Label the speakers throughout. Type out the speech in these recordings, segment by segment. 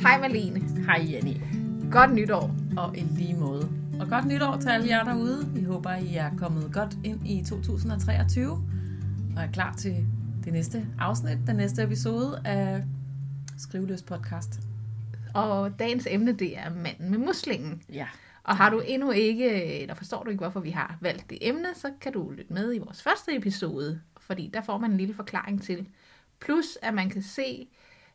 Speaker 1: Hej Malene.
Speaker 2: Hej Jenny.
Speaker 1: Godt nytår.
Speaker 2: Og i lige måde. Og godt nytår til alle jer derude. Vi håber, I er kommet godt ind i 2023 og er klar til det næste afsnit, den næste episode af Skriveløs podcast.
Speaker 1: Og dagens emne, det er manden med muslingen.
Speaker 2: Ja.
Speaker 1: Og har du endnu ikke, eller forstår du ikke, hvorfor vi har valgt det emne, så kan du lytte med i vores første episode, fordi der får man en lille forklaring til. Plus, at man kan se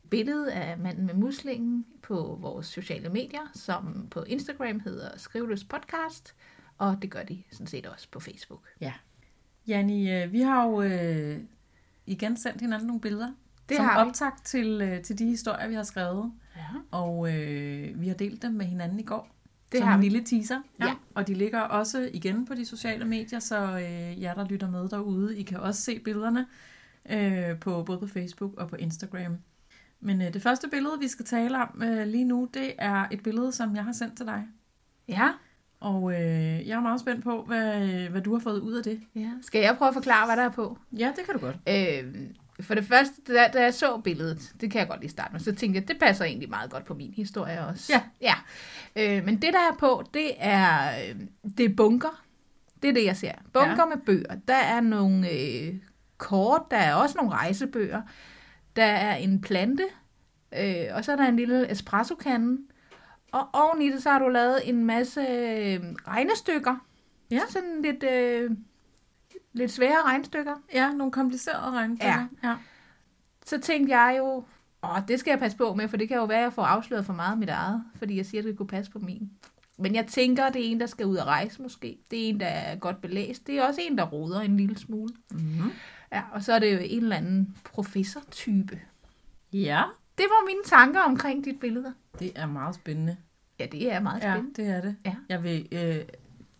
Speaker 1: billedet af manden med muslingen på vores sociale medier, som på Instagram hedder Skriveløs Podcast, og det gør de sådan set også på Facebook.
Speaker 2: Ja. Janni, øh, vi har jo øh, igen sendt hinanden nogle billeder.
Speaker 1: Det
Speaker 2: som
Speaker 1: har vi.
Speaker 2: optag til, øh, til de historier, vi har skrevet.
Speaker 1: Ja.
Speaker 2: Og øh, vi har delt dem med hinanden i går.
Speaker 1: Det
Speaker 2: som
Speaker 1: har
Speaker 2: en
Speaker 1: vi.
Speaker 2: lille teaser.
Speaker 1: Ja.
Speaker 2: Og de ligger også igen på de sociale medier, så øh, jer, der lytter med derude, I kan også se billederne øh, på både på Facebook og på Instagram. Men øh, det første billede, vi skal tale om øh, lige nu, det er et billede, som jeg har sendt til dig.
Speaker 1: Ja.
Speaker 2: Og øh, jeg er meget spændt på, hvad, hvad du har fået ud af det.
Speaker 1: ja. Skal jeg prøve at forklare, hvad der er på?
Speaker 2: Ja, det kan du godt.
Speaker 1: Øh, for det første, da, da jeg så billedet, det kan jeg godt lige starte med, så tænkte jeg, det passer egentlig meget godt på min historie også.
Speaker 2: Ja.
Speaker 1: ja. Øh, men det, der er på, det er, øh, det er bunker. Det er det, jeg ser. Bunker
Speaker 2: ja.
Speaker 1: med bøger. Der er nogle øh, kort, der er også nogle rejsebøger. Der er en plante, øh, og så er der en lille espresso-kande. Og oven i det, så har du lavet en masse øh, regnestykker.
Speaker 2: Ja.
Speaker 1: Sådan lidt, øh, lidt svære regnestykker.
Speaker 2: Ja, nogle komplicerede regnestykker. Ja. ja.
Speaker 1: så tænkte jeg jo, åh, det skal jeg passe på med, for det kan jo være, at jeg får afsløret for meget af mit eget, fordi jeg siger, at det kunne passe på min. Men jeg tænker, det er en, der skal ud og rejse måske. Det er en, der er godt belæst. Det er også en, der roder en lille smule.
Speaker 2: Mm-hmm.
Speaker 1: Ja, og så er det jo en eller anden professortype.
Speaker 2: Ja,
Speaker 1: Det var mine tanker omkring dit billeder.
Speaker 2: det er meget spændende.
Speaker 1: Ja, det er meget
Speaker 2: Ja,
Speaker 1: spændende.
Speaker 2: det er det.
Speaker 1: Ja.
Speaker 2: Jeg vil, øh,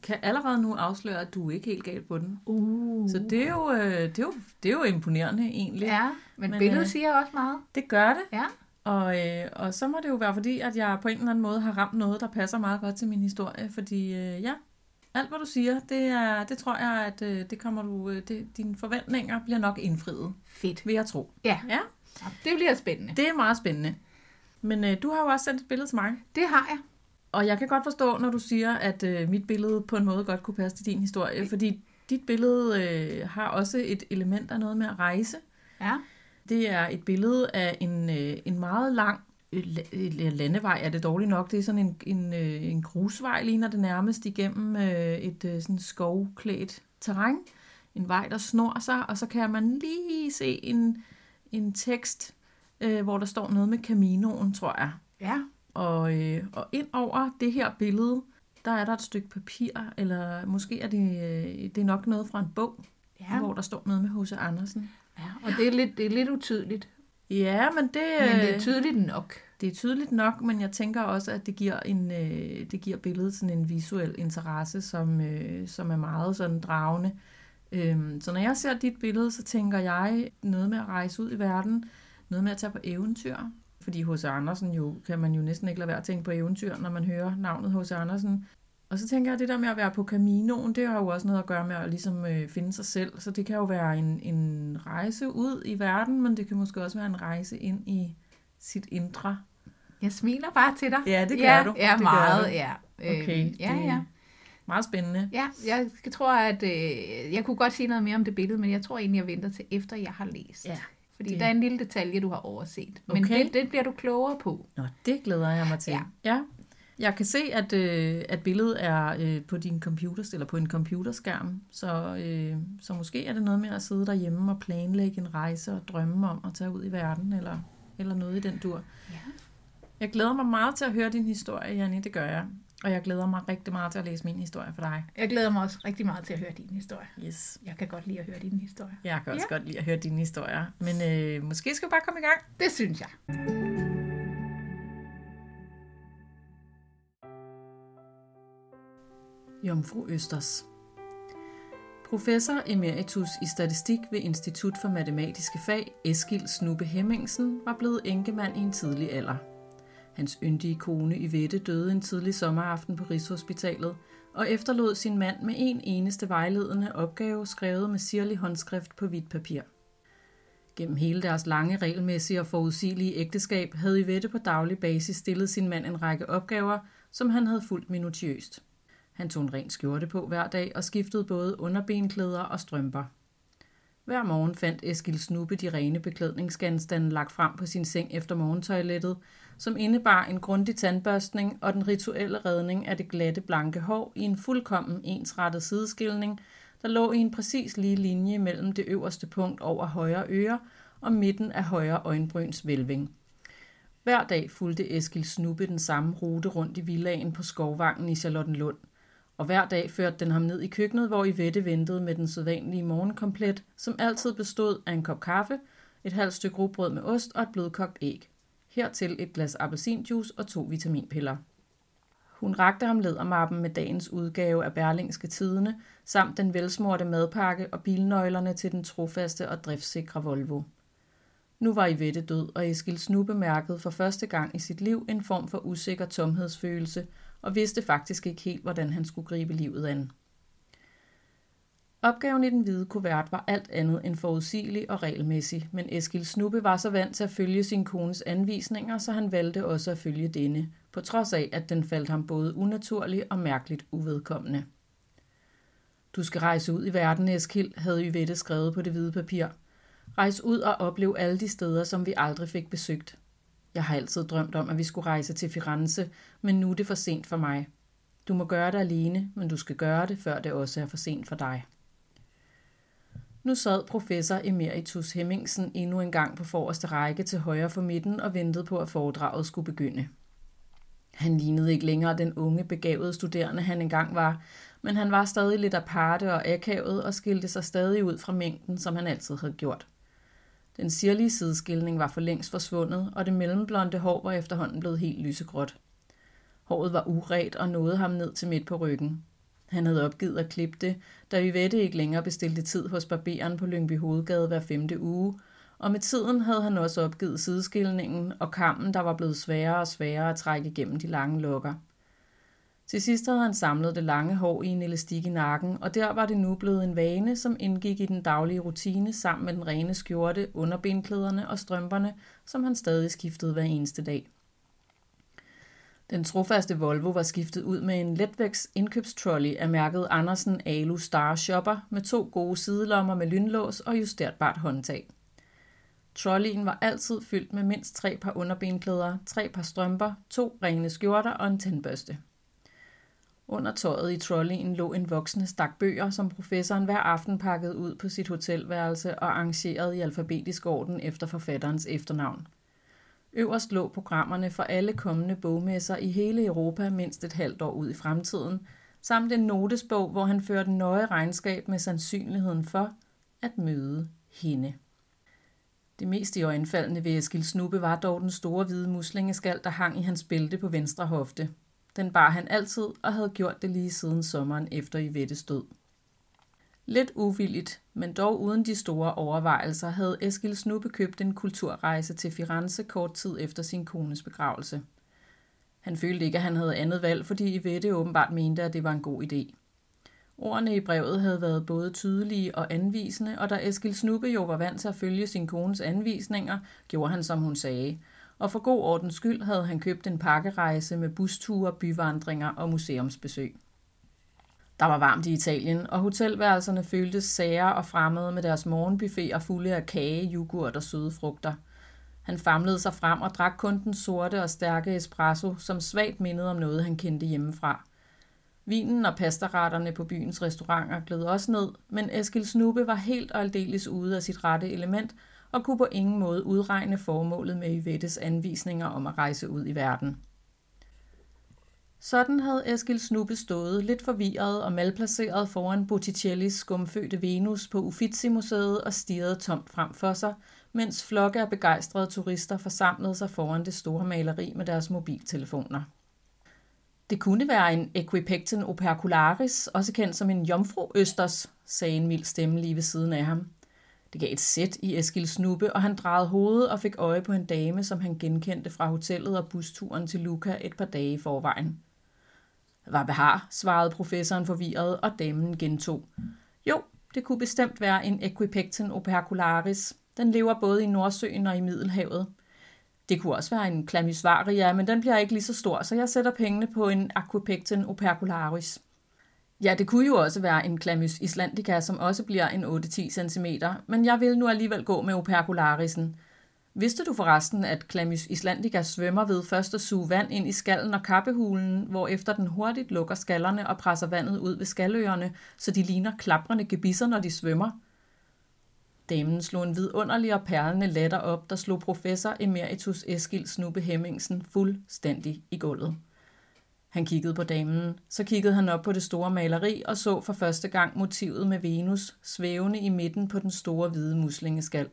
Speaker 2: kan allerede nu afsløre, at du er ikke helt galt på den.
Speaker 1: Uh.
Speaker 2: Så det er jo, øh, det er jo, det er jo imponerende egentlig.
Speaker 1: Ja, men,
Speaker 2: Men,
Speaker 1: men billedet
Speaker 2: øh,
Speaker 1: siger også meget.
Speaker 2: Det gør det.
Speaker 1: Ja.
Speaker 2: Og, øh, og så må det jo være fordi, at jeg på en eller anden måde har ramt noget, der passer meget godt til min historie. Fordi øh, ja, alt hvad du siger, det, er, det tror jeg, at øh, det kommer du, øh, det, dine forventninger bliver nok indfriet,
Speaker 1: Fedt.
Speaker 2: vil jeg tro.
Speaker 1: Ja,
Speaker 2: Ja,
Speaker 1: det bliver spændende.
Speaker 2: det er meget spændende. Men øh, du har jo også sendt et billede til mig.
Speaker 1: Det har jeg.
Speaker 2: Og jeg kan godt forstå, når du siger, at øh, mit billede på en måde godt kunne passe til din historie. Fordi dit billede øh, har også et element af noget med at rejse.
Speaker 1: Ja.
Speaker 2: Det er et billede af en, øh, en meget lang la- landevej, er det dårligt nok. Det er sådan en, en, øh, en grusvej, ligner det nærmest igennem øh, et øh, sådan skovklædt terræn. En vej, der snor sig, og så kan man lige se en, en tekst, øh, hvor der står noget med Caminoen, tror jeg.
Speaker 1: Ja.
Speaker 2: Og, øh, og ind over det her billede, der er der et stykke papir, eller måske er det, øh, det er nok noget fra en bog,
Speaker 1: ja.
Speaker 2: hvor der står noget med H.C. Andersen.
Speaker 1: ja. Og det er lidt, det er lidt utydeligt.
Speaker 2: Ja, men det,
Speaker 1: Men det er
Speaker 2: øh,
Speaker 1: tydeligt nok.
Speaker 2: det er tydeligt nok, men jeg tænker også, at det giver, en, øh, det giver billedet sådan en visuel interesse, som, øh, som er meget sådan dragende. Øhm, så når jeg ser dit billede, så tænker jeg noget med at rejse ud i verden, noget med at tage på eventyr. Fordi H.C. Andersen jo, kan man jo næsten ikke lade være at tænke på eventyr, når man hører navnet H.C. Andersen. Og så tænker jeg, at det der med at være på Caminoen, det har jo også noget at gøre med at ligesom øh, finde sig selv. Så det kan jo være en, en rejse ud i verden, men det kan måske også være en rejse ind i sit indre.
Speaker 1: Jeg smiler bare til dig.
Speaker 2: Ja, det gør
Speaker 1: ja,
Speaker 2: du.
Speaker 1: Ja,
Speaker 2: Det gør
Speaker 1: meget,
Speaker 2: du.
Speaker 1: ja.
Speaker 2: Okay,
Speaker 1: Øhm, ja,
Speaker 2: det-
Speaker 1: ja.
Speaker 2: Meget spændende.
Speaker 1: Ja, jeg tror, at øh, jeg kunne godt sige noget mere om det billede, men jeg tror egentlig, jeg venter til efter, jeg har læst.
Speaker 2: Ja,
Speaker 1: Fordi
Speaker 2: det-
Speaker 1: der er en lille detalje, du har overset. Men
Speaker 2: Okay.
Speaker 1: det, det bliver du klogere på.
Speaker 2: Nå, det glæder jeg mig til.
Speaker 1: Ja.
Speaker 2: ja. Jeg kan se, at, øh, at billedet er øh, på din computer, eller på en computerskærm, så, øh, så måske er det noget med at sidde derhjemme og planlægge en rejse og drømme om at tage ud i verden, eller, eller noget i den dur.
Speaker 1: Ja.
Speaker 2: Jeg glæder mig meget til at høre din historie, Janni, det gør jeg. Og jeg glæder mig rigtig meget til at læse min historie for dig.
Speaker 1: Jeg glæder mig også rigtig meget til at høre din historie.
Speaker 2: Yes.
Speaker 1: Jeg kan godt lide at høre din historie.
Speaker 2: Jeg kan også
Speaker 1: Ja.
Speaker 2: godt lide at høre dine historier. Men øh, måske skal vi bare komme i gang.
Speaker 1: Det synes jeg.
Speaker 2: Jomfru Østers. Professor emeritus i statistik ved Institut for Matematiske Fag, Eskil Snubbe Hemmingsen, var blevet enkemand i en tidlig alder. Hans yndige kone Yvette døde en tidlig sommeraften på Rigshospitalet og efterlod sin mand med en eneste vejledende opgave skrevet med sirlig håndskrift på hvidt papir. Gennem hele deres lange, regelmæssige og forudsigelige ægteskab havde Yvette på daglig basis stillet sin mand en række opgaver, som han havde fulgt minutiøst. Han tog en ren skjorte på hver dag og skiftede både underbenklæder og strømper. Hver morgen fandt Eskil Snuppe de rene beklædningsgenstande lagt frem på sin seng efter morgentoilettet, som indebar en grundig tandbørstning og den rituelle redning af det glatte blanke hår i en fuldkommen ensrettet sideskilning, der lå i en præcis lige linje mellem det øverste punkt over højre øre og midten af højre øjenbryns vælving. Hver dag fulgte Eskil Snuppe den samme rute rundt i villagen på Skovvangen i Charlottenlund – og hver dag førte den ham ned i køkkenet, hvor Ivette ventede med den sædvanlige morgenkomplet, som altid bestod af en kop kaffe, et halvt stykke rugbrød med ost og et blødkogt æg. Hertil et glas appelsinjuice og to vitaminpiller. Hun rakte ham ledermappen med dagens udgave af Berlingske Tidene, samt den velsmorte madpakke og bilnøglerne til den trofaste og driftsikre Volvo. Nu var Ivette død, og Eskil Snu bemærkede for første gang i sit liv en form for usikker tomhedsfølelse – og vidste faktisk ikke helt, hvordan han skulle gribe livet an. Opgaven i den hvide kuvert var alt andet end forudsigelig og regelmæssig, men Eskil Snuppe var så vant til at følge sin kones anvisninger, så han valgte også at følge denne, på trods af, at den faldt ham både unaturlig og mærkeligt uvedkommende. Du skal rejse ud i verden, Eskil, havde Yvette skrevet på det hvide papir. Rejs ud og oplev alle de steder, som vi aldrig fik besøgt. Jeg har altid drømt om, at vi skulle rejse til Firenze, men nu er det for sent for mig. Du må gøre det alene, men du skal gøre det, før det også er for sent for dig. Nu sad professor Emeritus Hemmingsen endnu en gang på forreste række til højre for midten og ventede på, at foredraget skulle begynde. Han lignede ikke længere den unge, begavede studerende, han engang var, men han var stadig lidt aparte og akavet og skilte sig stadig ud fra mængden, som han altid havde gjort. Den sirlige sideskilning var for længst forsvundet, og det mellemblonde hår var efterhånden blevet helt lysegråt. Håret var uret og nåede ham ned til midt på ryggen. Han havde opgivet at klippe det, da Yvette ikke længere bestilte tid hos barberen på Lyngby Hovedgade hver femte uge, og med tiden havde han også opgivet sideskilningen og kammen, der var blevet sværere og sværere at trække igennem de lange lokker. Til sidst havde han samlet det lange hår i en elastik i nakken, og der var det nu blevet en vane, som indgik i den daglige rutine sammen med den rene skjorte, underbenklæderne og strømperne, som han stadig skiftede hver eneste dag. Den trofaste Volvo var skiftet ud med en letvægts indkøbstrolley af mærket Andersen Alu Star Shopper med to gode sidelommer med lynlås og justerbart håndtag. Trolleyen var altid fyldt med mindst tre par underbenklæder, tre par strømper, to rene skjorter og en tandbørste. Under tøjet i trolleyen lå en voksende stak bøger, som professoren hver aften pakkede ud på sit hotelværelse og arrangerede i alfabetisk orden efter forfatterens efternavn. Øverst lå programmerne for alle kommende bogmesser i hele Europa mindst et halvt år ud i fremtiden, samt en notesbog, hvor han førte nøje regnskab med sandsynligheden for at møde hende. Det mest i øjenfaldende ved Eskil Snuppe var dog den store hvide muslingeskal, der hang i hans bælte på venstre hofte. Den bar han altid og havde gjort det lige siden sommeren efter Ivettes død. Lidt uvilligt, men dog uden de store overvejelser, havde Eskil Snubbe købt en kulturrejse til Firenze kort tid efter sin kones begravelse. Han følte ikke, at han havde andet valg, fordi Ivette åbenbart mente, at det var en god idé. Ordene i brevet havde været både tydelige og anvisende, og da Eskil Snubbe jo var vant til at følge sin kones anvisninger, gjorde han, som hun sagde – og for god ordens skyld havde han købt en pakkerejse med busture, byvandringer og museumsbesøg. Der var varmt i Italien, og hotelværelserne føltes sære og fremmede med deres morgenbuffeter fulde af kage, yoghurt og søde frugter. Han famlede sig frem og drak kun den sorte og stærke espresso, som svagt mindede om noget, han kendte hjemmefra. Vinen og pastaretterne på byens restauranter gled også ned, men Eskil Snuppe var helt og aldeles ude af sit rette element – og kunne på ingen måde udregne formålet med Yvettes anvisninger om at rejse ud i verden. Sådan havde Eskil Snuppe stået lidt forvirret og malplaceret foran Botticellis skumfødte Venus på Uffizi-museet og stirrede tomt frem for sig, mens flokke af begejstrede turister forsamlede sig foran det store maleri med deres mobiltelefoner. Det kunne være en Equipecten opercularis, også kendt som en jomfru østers, sagde en mild stemme lige ved siden af ham. Det gav et sæt i Eskils snuppe, og han drejede hovedet og fik øje på en dame, som han genkendte fra hotellet og busturen til Luca et par dage i forvejen. Hvad behar, svarede professoren forvirret, og damen gentog. Jo, det kunne bestemt være en Equipecten opercularis. Den lever både i Nordsøen og i Middelhavet. Det kunne også være en chlamysvaria, men den bliver ikke lige så stor, så jeg sætter pengene på en Aquapecten opercularis. Ja, det kunne jo også være en Clamys islandica, som også bliver en 8-10 cm, men jeg vil nu alligevel gå med opercularisen. Vidste du forresten, at Clamys islandica svømmer ved først at suge vand ind i skallen og kappehulen, hvorefter den hurtigt lukker skallerne og presser vandet ud ved skalløerne, så de ligner klaprende gebisser, når de svømmer? Damen slog en vidunderlig og perlende latter op, der slog professor emeritus Eskil Snubbe Hemmingsen fuldstændig i gulvet. Han kiggede på damen, så kiggede han op på det store maleri og så for første gang motivet med Venus svævende i midten på den store hvide muslingeskal.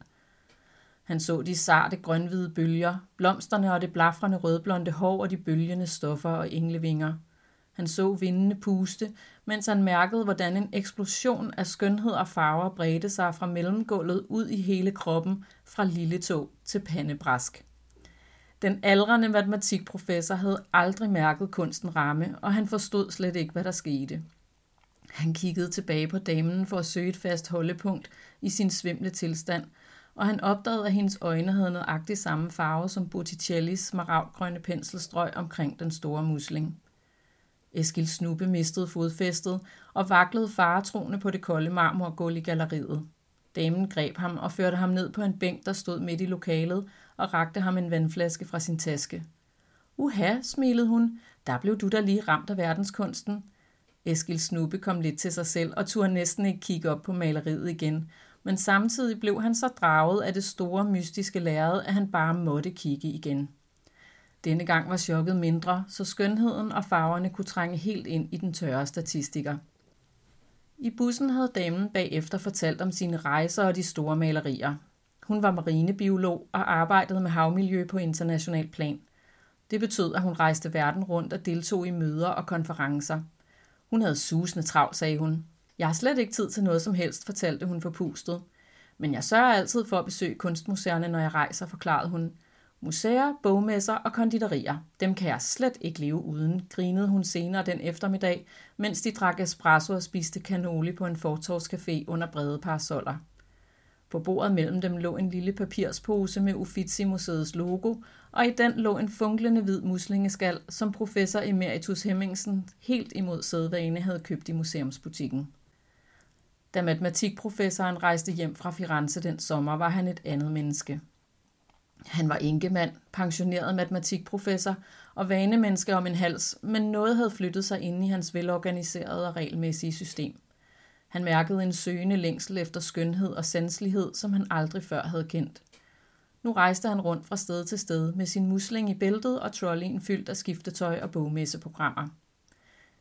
Speaker 2: Han så de sarte grønhvide bølger, blomsterne og det blafrende rødblonde hår og de bølgende stoffer og englevinger. Han så vindene puste, mens han mærkede, hvordan en eksplosion af skønhed og farver bredte sig fra mellemgulvet ud i hele kroppen, fra lille tog til pandebræsk. Den aldrende matematikprofessor havde aldrig mærket kunsten ramme, og han forstod slet ikke, hvad der skete. Han kiggede tilbage på damen for at søge et fast holdepunkt i sin svimle tilstand, og han opdagede, at hendes øjne havde nøjagtig samme farve som Botticellis smaragdgrønne penselstrøg omkring den store musling. Eskil Snuppe mistede fodfæstet og vaklede faretroende på det kolde marmorgulv i galleriet. Damen greb ham og førte ham ned på en bænk, der stod midt i lokalet, og rakte ham en vandflaske fra sin taske. Uha, smilede hun, der blev du da lige ramt af verdenskunsten. Eskil Snubbe kom lidt til sig selv og turde næsten ikke kigge op på maleriet igen, men samtidig blev han så draget af det store mystiske lærred, at han bare måtte kigge igen. Denne gang var chokket mindre, så skønheden og farverne kunne trænge helt ind i den tørre statistiker. I bussen havde damen bagefter fortalt om sine rejser og de store malerier. Hun var marinebiolog og arbejdede med havmiljø på international plan. Det betød, at hun rejste verden rundt og deltog i møder og konferencer. Hun havde susende travlt, sagde hun. Jeg har slet ikke tid til noget som helst, fortalte hun forpustet. Men jeg sørger altid for at besøge kunstmuseerne, når jeg rejser, forklarede hun. Museer, bogmesser og konditorier. Dem kan jeg slet ikke leve uden, grinede hun senere den eftermiddag, mens de drak espresso og spiste cannoli på en fortorvscafé under brede parasoller. På bordet mellem dem lå en lille papirspose med Uffizi-museets logo, og i den lå en funklende hvid muslingeskal, som professor Emeritus Hemmingsen helt imod sædvane havde købt i museumsbutikken. Da matematikprofessoren rejste hjem fra Firenze den sommer, var han et andet menneske. Han var enkemand, pensioneret matematikprofessor og vanemenneske om en hals, men noget havde flyttet sig ind i hans velorganiserede og regelmæssige system. Han mærkede en søgende længsel efter skønhed og sanselighed, som han aldrig før havde kendt. Nu rejste han rundt fra sted til sted med sin musling i bæltet og trolleyen fyldt af skiftetøj og bogmesseprogrammer.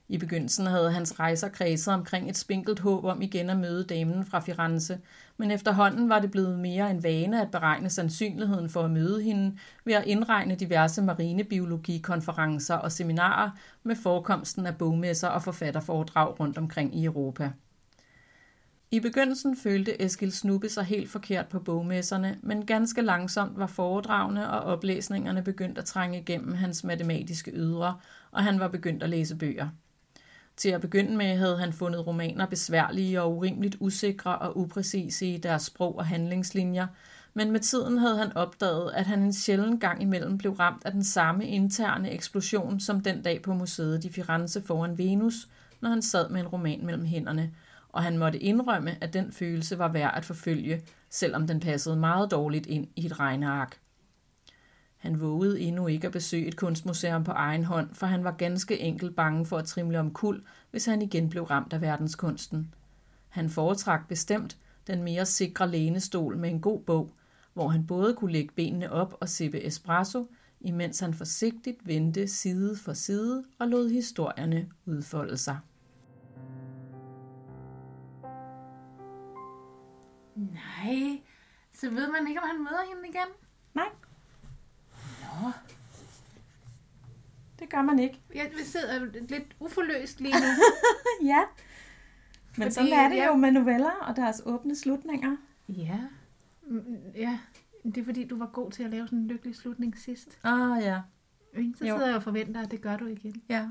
Speaker 2: I begyndelsen havde hans rejser kredset omkring et spinkelt håb om igen at møde damen fra Firenze, men efterhånden var det blevet mere en vane at beregne sandsynligheden for at møde hende ved at indregne diverse marinebiologikonferencer og seminarer med forekomsten af bogmesser og forfatterforedrag rundt omkring i Europa. I begyndelsen følte Eskil Snubbe sig helt forkert på bogmesserne, men ganske langsomt var foredragene og oplæsningerne begyndt at trænge igennem hans matematiske ydre, og han var begyndt at læse bøger. Til at begynde med havde han fundet romaner besværlige og urimeligt usikre og upræcise i deres sprog og handlingslinjer, men med tiden havde han opdaget, at han en sjælden gang imellem blev ramt af den samme interne eksplosion som den dag på museet i Firenze foran Venus, når han sad med en roman mellem hænderne, og han måtte indrømme, at den følelse var værd at forfølge, selvom den passede meget dårligt ind i et regneark. Han vågede endnu ikke at besøge et kunstmuseum på egen hånd, for han var ganske enkelt bange for at trimle om kul, hvis han igen blev ramt af verdenskunsten. Han foretrak bestemt den mere sikre lænestol med en god bog, hvor han både kunne lægge benene op og sippe espresso, imens han forsigtigt vendte side for side og lod historierne udfolde sig.
Speaker 1: Nej, så ved man ikke, om han møder hende igen?
Speaker 2: Nej,
Speaker 1: Nå,
Speaker 2: det gør man ikke.
Speaker 1: jeg sidder lidt uforløst lige nu.
Speaker 2: ja. Men
Speaker 1: Fordi,
Speaker 2: sådan er det
Speaker 1: ja.
Speaker 2: jo med noveller og deres åbne slutninger.
Speaker 1: ja. Ja, det er fordi, du var god til at lave sådan en lykkelig slutning sidst.
Speaker 2: Ah ja?
Speaker 1: Så
Speaker 2: Jo.
Speaker 1: sidder jeg og forventer, at det gør du igen.
Speaker 2: ja.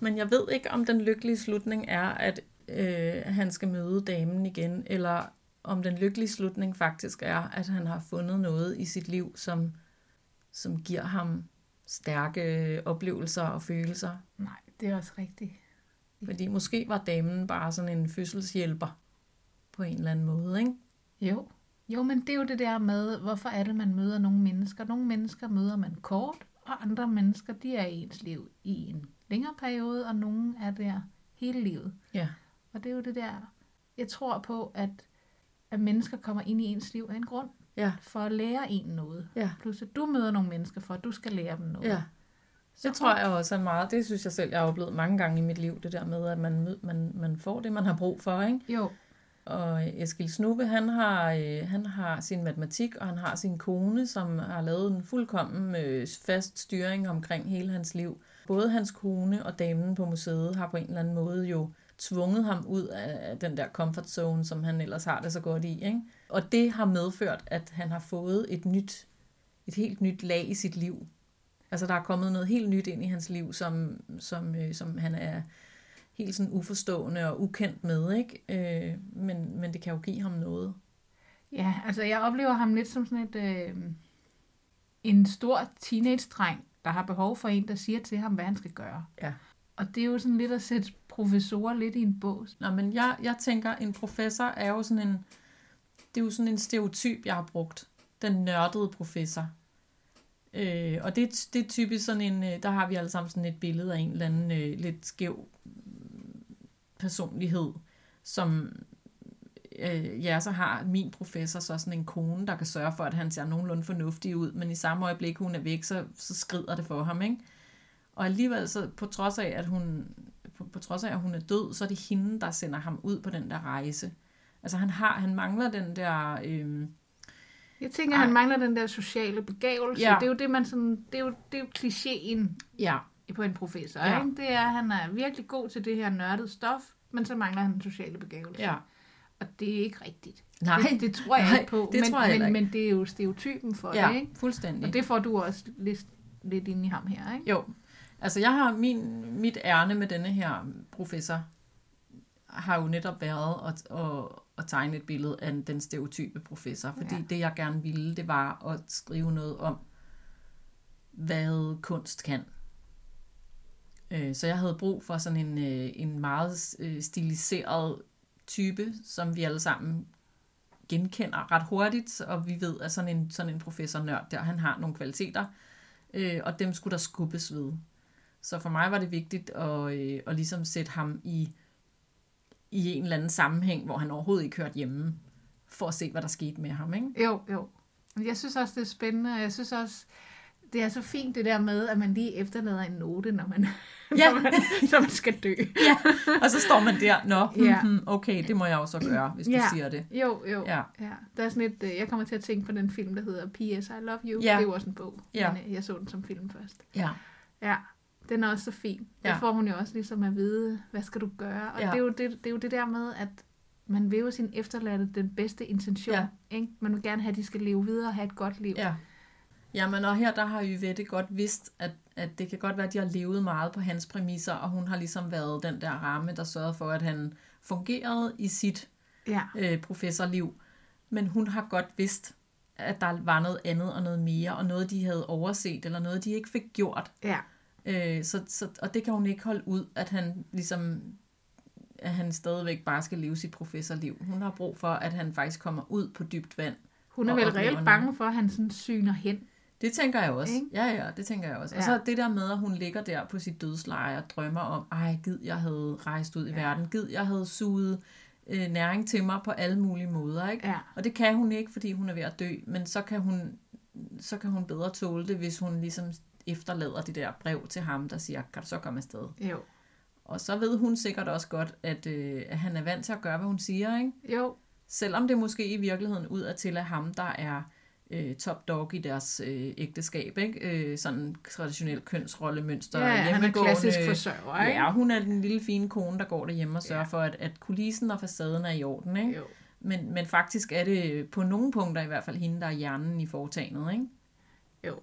Speaker 2: Men jeg ved ikke, om den lykkelige slutning er, at øh, han skal møde damen igen, eller om den lykkelige slutning faktisk er, at han har fundet noget i sit liv, som, som giver ham stærke oplevelser og følelser.
Speaker 1: Nej, det er også rigtigt.
Speaker 2: Fordi måske var damen bare sådan en fødselshjælper på en eller anden måde, ikke?
Speaker 1: Jo. Jo, men det er jo det der med, hvorfor er det, man møder nogle mennesker. Nogle mennesker møder man kort, og andre mennesker, de er i ens liv i en længere periode, og nogle er der hele livet.
Speaker 2: Ja.
Speaker 1: Og det er jo det der, jeg tror på, at, at mennesker kommer ind i ens liv af en grund,
Speaker 2: Ja.
Speaker 1: for at lære en noget.
Speaker 2: Ja.
Speaker 1: Plus at du møder nogle mennesker, for at du skal lære dem noget.
Speaker 2: Ja.
Speaker 1: Så
Speaker 2: Det tror jeg også er meget, det synes jeg selv, jeg har oplevet mange gange i mit liv, det der med, at man, man, man får det, man har brug for, ikke?
Speaker 1: Jo,
Speaker 2: Og Eskild Snubbe, han har, øh, han har sin matematik, og han har sin kone, som har lavet en fuldkommen øh, fast styring omkring hele hans liv. Både hans kone og damen på museet har på en eller anden måde jo tvunget ham ud af den der comfort zone, som han ellers har det så godt i. Ikke? Og det har medført, at han har fået et nyt, et helt nyt lag i sit liv. Altså der er kommet noget helt nyt ind i hans liv, som, som, øh, som han er helt sådan uforstående og ukendt med, ikke? Øh, men, men det kan jo give ham noget.
Speaker 1: Ja, altså jeg oplever ham lidt som sådan et, øh, en stor teenage-dreng, der har behov for en, der siger til ham, hvad han skal gøre.
Speaker 2: Ja.
Speaker 1: Og det er jo sådan lidt at sætte professorer lidt i en bås.
Speaker 2: Nå, men jeg, jeg tænker, en professor er jo sådan en, det er jo sådan en stereotyp, jeg har brugt. Den nørdede professor. Øh, og det, det er typisk sådan en, øh, der har vi alle sammen sådan et billede af en eller anden øh, lidt skæv personlighed, som øh, ja, så har min professor så sådan en kone, der kan sørge for, at han ser nogenlunde fornuftig ud, men i samme øjeblik, hun er væk, så, så skrider det for ham, ikke? Og alligevel, så på trods af, at hun, på, på trods af, at hun er død, så er det hende, der sender ham ud på den der rejse. Altså han har, han mangler den der, øh,
Speaker 1: Jeg tænker,
Speaker 2: Ej.
Speaker 1: han mangler den der sociale begævelse.
Speaker 2: Ja.
Speaker 1: Det er jo det, man sådan, det er jo, det er jo klichéen
Speaker 2: ja,
Speaker 1: på en professor.
Speaker 2: Ja.
Speaker 1: Ikke? Det er, at han er virkelig god til det her nørdede stof, men så mangler han den sociale begævelse.
Speaker 2: ja.
Speaker 1: Og det er ikke rigtigt.
Speaker 2: Nej,
Speaker 1: det, det tror jeg
Speaker 2: nej,
Speaker 1: ikke på.
Speaker 2: det
Speaker 1: men,
Speaker 2: tror jeg
Speaker 1: men,
Speaker 2: ikke.
Speaker 1: men det er jo stereotypen for
Speaker 2: ja,
Speaker 1: det, ikke?
Speaker 2: fuldstændig.
Speaker 1: Og det får du også lidt, lidt ind i ham her, ikke?
Speaker 2: Jo, altså jeg har min, mit ærne med denne her professor har jo netop været at, at, at tegne et billede af den stereotype professor, fordi
Speaker 1: Ja.
Speaker 2: det jeg gerne ville, det var at skrive noget om, hvad kunst kan. Øh, Så jeg havde brug for sådan en, øh, en meget øh, stiliseret type, som vi alle sammen genkender ret hurtigt, og vi ved, at sådan en, sådan en professor nørd der, han har nogle kvaliteter, og dem skulle der skubbes ved. Så for mig var det vigtigt at, øh, at ligesom sætte ham i, i en eller anden sammenhæng, hvor han overhovedet ikke hørte hjemme, for at se, hvad der skete med ham. Ikke?
Speaker 1: Jo, jo. Jeg synes også, det er spændende, og jeg synes også, det er så fint det der med, at man lige efterlader en note, når man,
Speaker 2: Ja.
Speaker 1: når man, når man skal dø.
Speaker 2: Ja, og så står man der, nå,
Speaker 1: Ja.
Speaker 2: ja. okay, det må jeg også gøre, hvis du
Speaker 1: Ja.
Speaker 2: siger det.
Speaker 1: Jo, jo.
Speaker 2: Ja.
Speaker 1: ja. Der er sådan et, øh, jeg kommer til at tænke på den film, der hedder P.S. I Love You.
Speaker 2: Ja.
Speaker 1: Det er jo også en bog,
Speaker 2: Ja.
Speaker 1: men øh, jeg så den som film først.
Speaker 2: Ja,
Speaker 1: Ja, den er også så fin. Der
Speaker 2: Ja.
Speaker 1: får hun jo også ligesom at vide, hvad skal du gøre? Og
Speaker 2: Ja.
Speaker 1: det, er jo det, det er jo det der med, at man vil jo sin efterladte den bedste intention.
Speaker 2: Ja.
Speaker 1: Ikke? Man vil gerne have, at de skal leve videre og have et godt liv.
Speaker 2: ja. Jamen, og her der har Yvette godt vidst, at, at det kan godt være, at de har levet meget på hans præmisser, og hun har ligesom været den der ramme, der sørgede for, at han fungerede i sit
Speaker 1: ja.
Speaker 2: øh, professorliv. Men hun har godt vidst, at der var noget andet og noget mere, og noget, de havde overset, eller noget, de ikke fik gjort.
Speaker 1: ja.
Speaker 2: Øh, så, så, og det kan hun ikke holde ud, at han ligesom at han stadigvæk bare skal leve sit professorliv. Hun har brug for, at han faktisk kommer ud på dybt vand.
Speaker 1: Hun er vel reelt bange for, at han sådan syner hen.
Speaker 2: Det tænker jeg også.
Speaker 1: Ikke?
Speaker 2: Ja, ja, det tænker jeg også. Ja. Og så det der med, at hun ligger der på sit dødsleje og drømmer om, ej, gid jeg havde rejst ud i
Speaker 1: Ja.
Speaker 2: verden, gid jeg havde suget øh, næring til mig på alle mulige måder, ikke?
Speaker 1: Ja.
Speaker 2: Og det kan hun ikke, fordi hun er ved at dø, men så kan hun, så kan hun bedre tåle det, hvis hun ligesom efterlader det der brev til ham, der siger, kan du så komme afsted?
Speaker 1: Jo.
Speaker 2: Og så ved hun sikkert også godt, at, øh, at han er vant til at gøre, hvad hun siger, ikke?
Speaker 1: Jo.
Speaker 2: Selvom det måske i virkeligheden ud af til af ham, der er øh, top dog i deres øh, ægteskab, ikke? Øh, sådan traditionelt kønsrollemønster.
Speaker 1: Ja, han er klassisk forsørger, ikke?
Speaker 2: Ja, hun er den lille fine kone, der går derhjemme og sørger
Speaker 1: Ja.
Speaker 2: for, at, at kulissen og facaden er i orden, ikke?
Speaker 1: Jo.
Speaker 2: Men, men faktisk er det på nogle punkter i hvert fald hende, der er hjernen i foretagendet, ikke?
Speaker 1: Jo.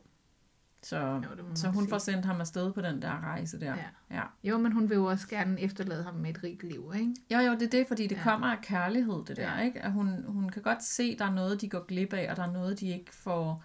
Speaker 2: Så,
Speaker 1: Jo, det
Speaker 2: så hun
Speaker 1: sige.
Speaker 2: får sendt ham afsted på den der rejse der.
Speaker 1: Ja.
Speaker 2: ja.
Speaker 1: Jo, men hun vil jo også gerne efterlade ham med et rigt liv, ikke?
Speaker 2: Jo, jo, det er det, fordi det
Speaker 1: ja.
Speaker 2: kommer af kærlighed, det der,
Speaker 1: Ja.
Speaker 2: ikke? At hun, hun kan godt se, at der er noget, de går glip af, og der er noget, de ikke får...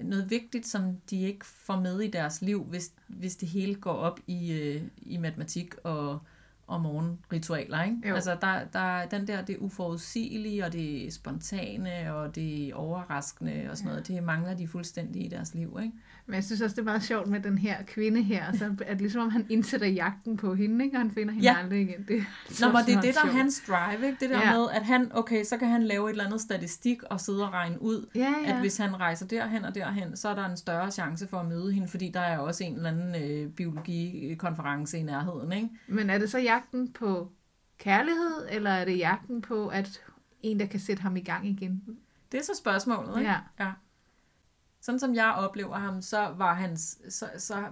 Speaker 2: Noget vigtigt, som de ikke får med i deres liv, hvis, hvis det hele går op i, øh, i matematik og, og morgenritualer, ikke?
Speaker 1: Jo.
Speaker 2: Altså, der, der, den der, det uforudsigelige, og det spontane, og det overraskende og sådan
Speaker 1: Ja.
Speaker 2: noget, det mangler de fuldstændig i deres liv, ikke?
Speaker 1: Men jeg synes også, det er meget sjovt med den her kvinde her. Så er det ligesom om, han indsætter jagten på hende, ikke? Og han finder hende
Speaker 2: Ja.
Speaker 1: aldrig igen. Det
Speaker 2: Nå, men det er det, der er hans drive, ikke? Det der
Speaker 1: ja.
Speaker 2: med, at han, okay, så kan han lave et eller andet statistik og sidde og regne ud,
Speaker 1: Ja, ja.
Speaker 2: at hvis han rejser derhen og derhen, så er der en større chance for at møde hende, fordi der er også en eller anden øh, biologikonference i nærheden, ikke?
Speaker 1: Men er det så jagten på kærlighed, eller er det jagten på, at en, der kan sætte ham i gang igen?
Speaker 2: Det er så spørgsmålet, ikke?
Speaker 1: Ja.
Speaker 2: ja. Sådan som jeg oplever ham, så var hans, så, så,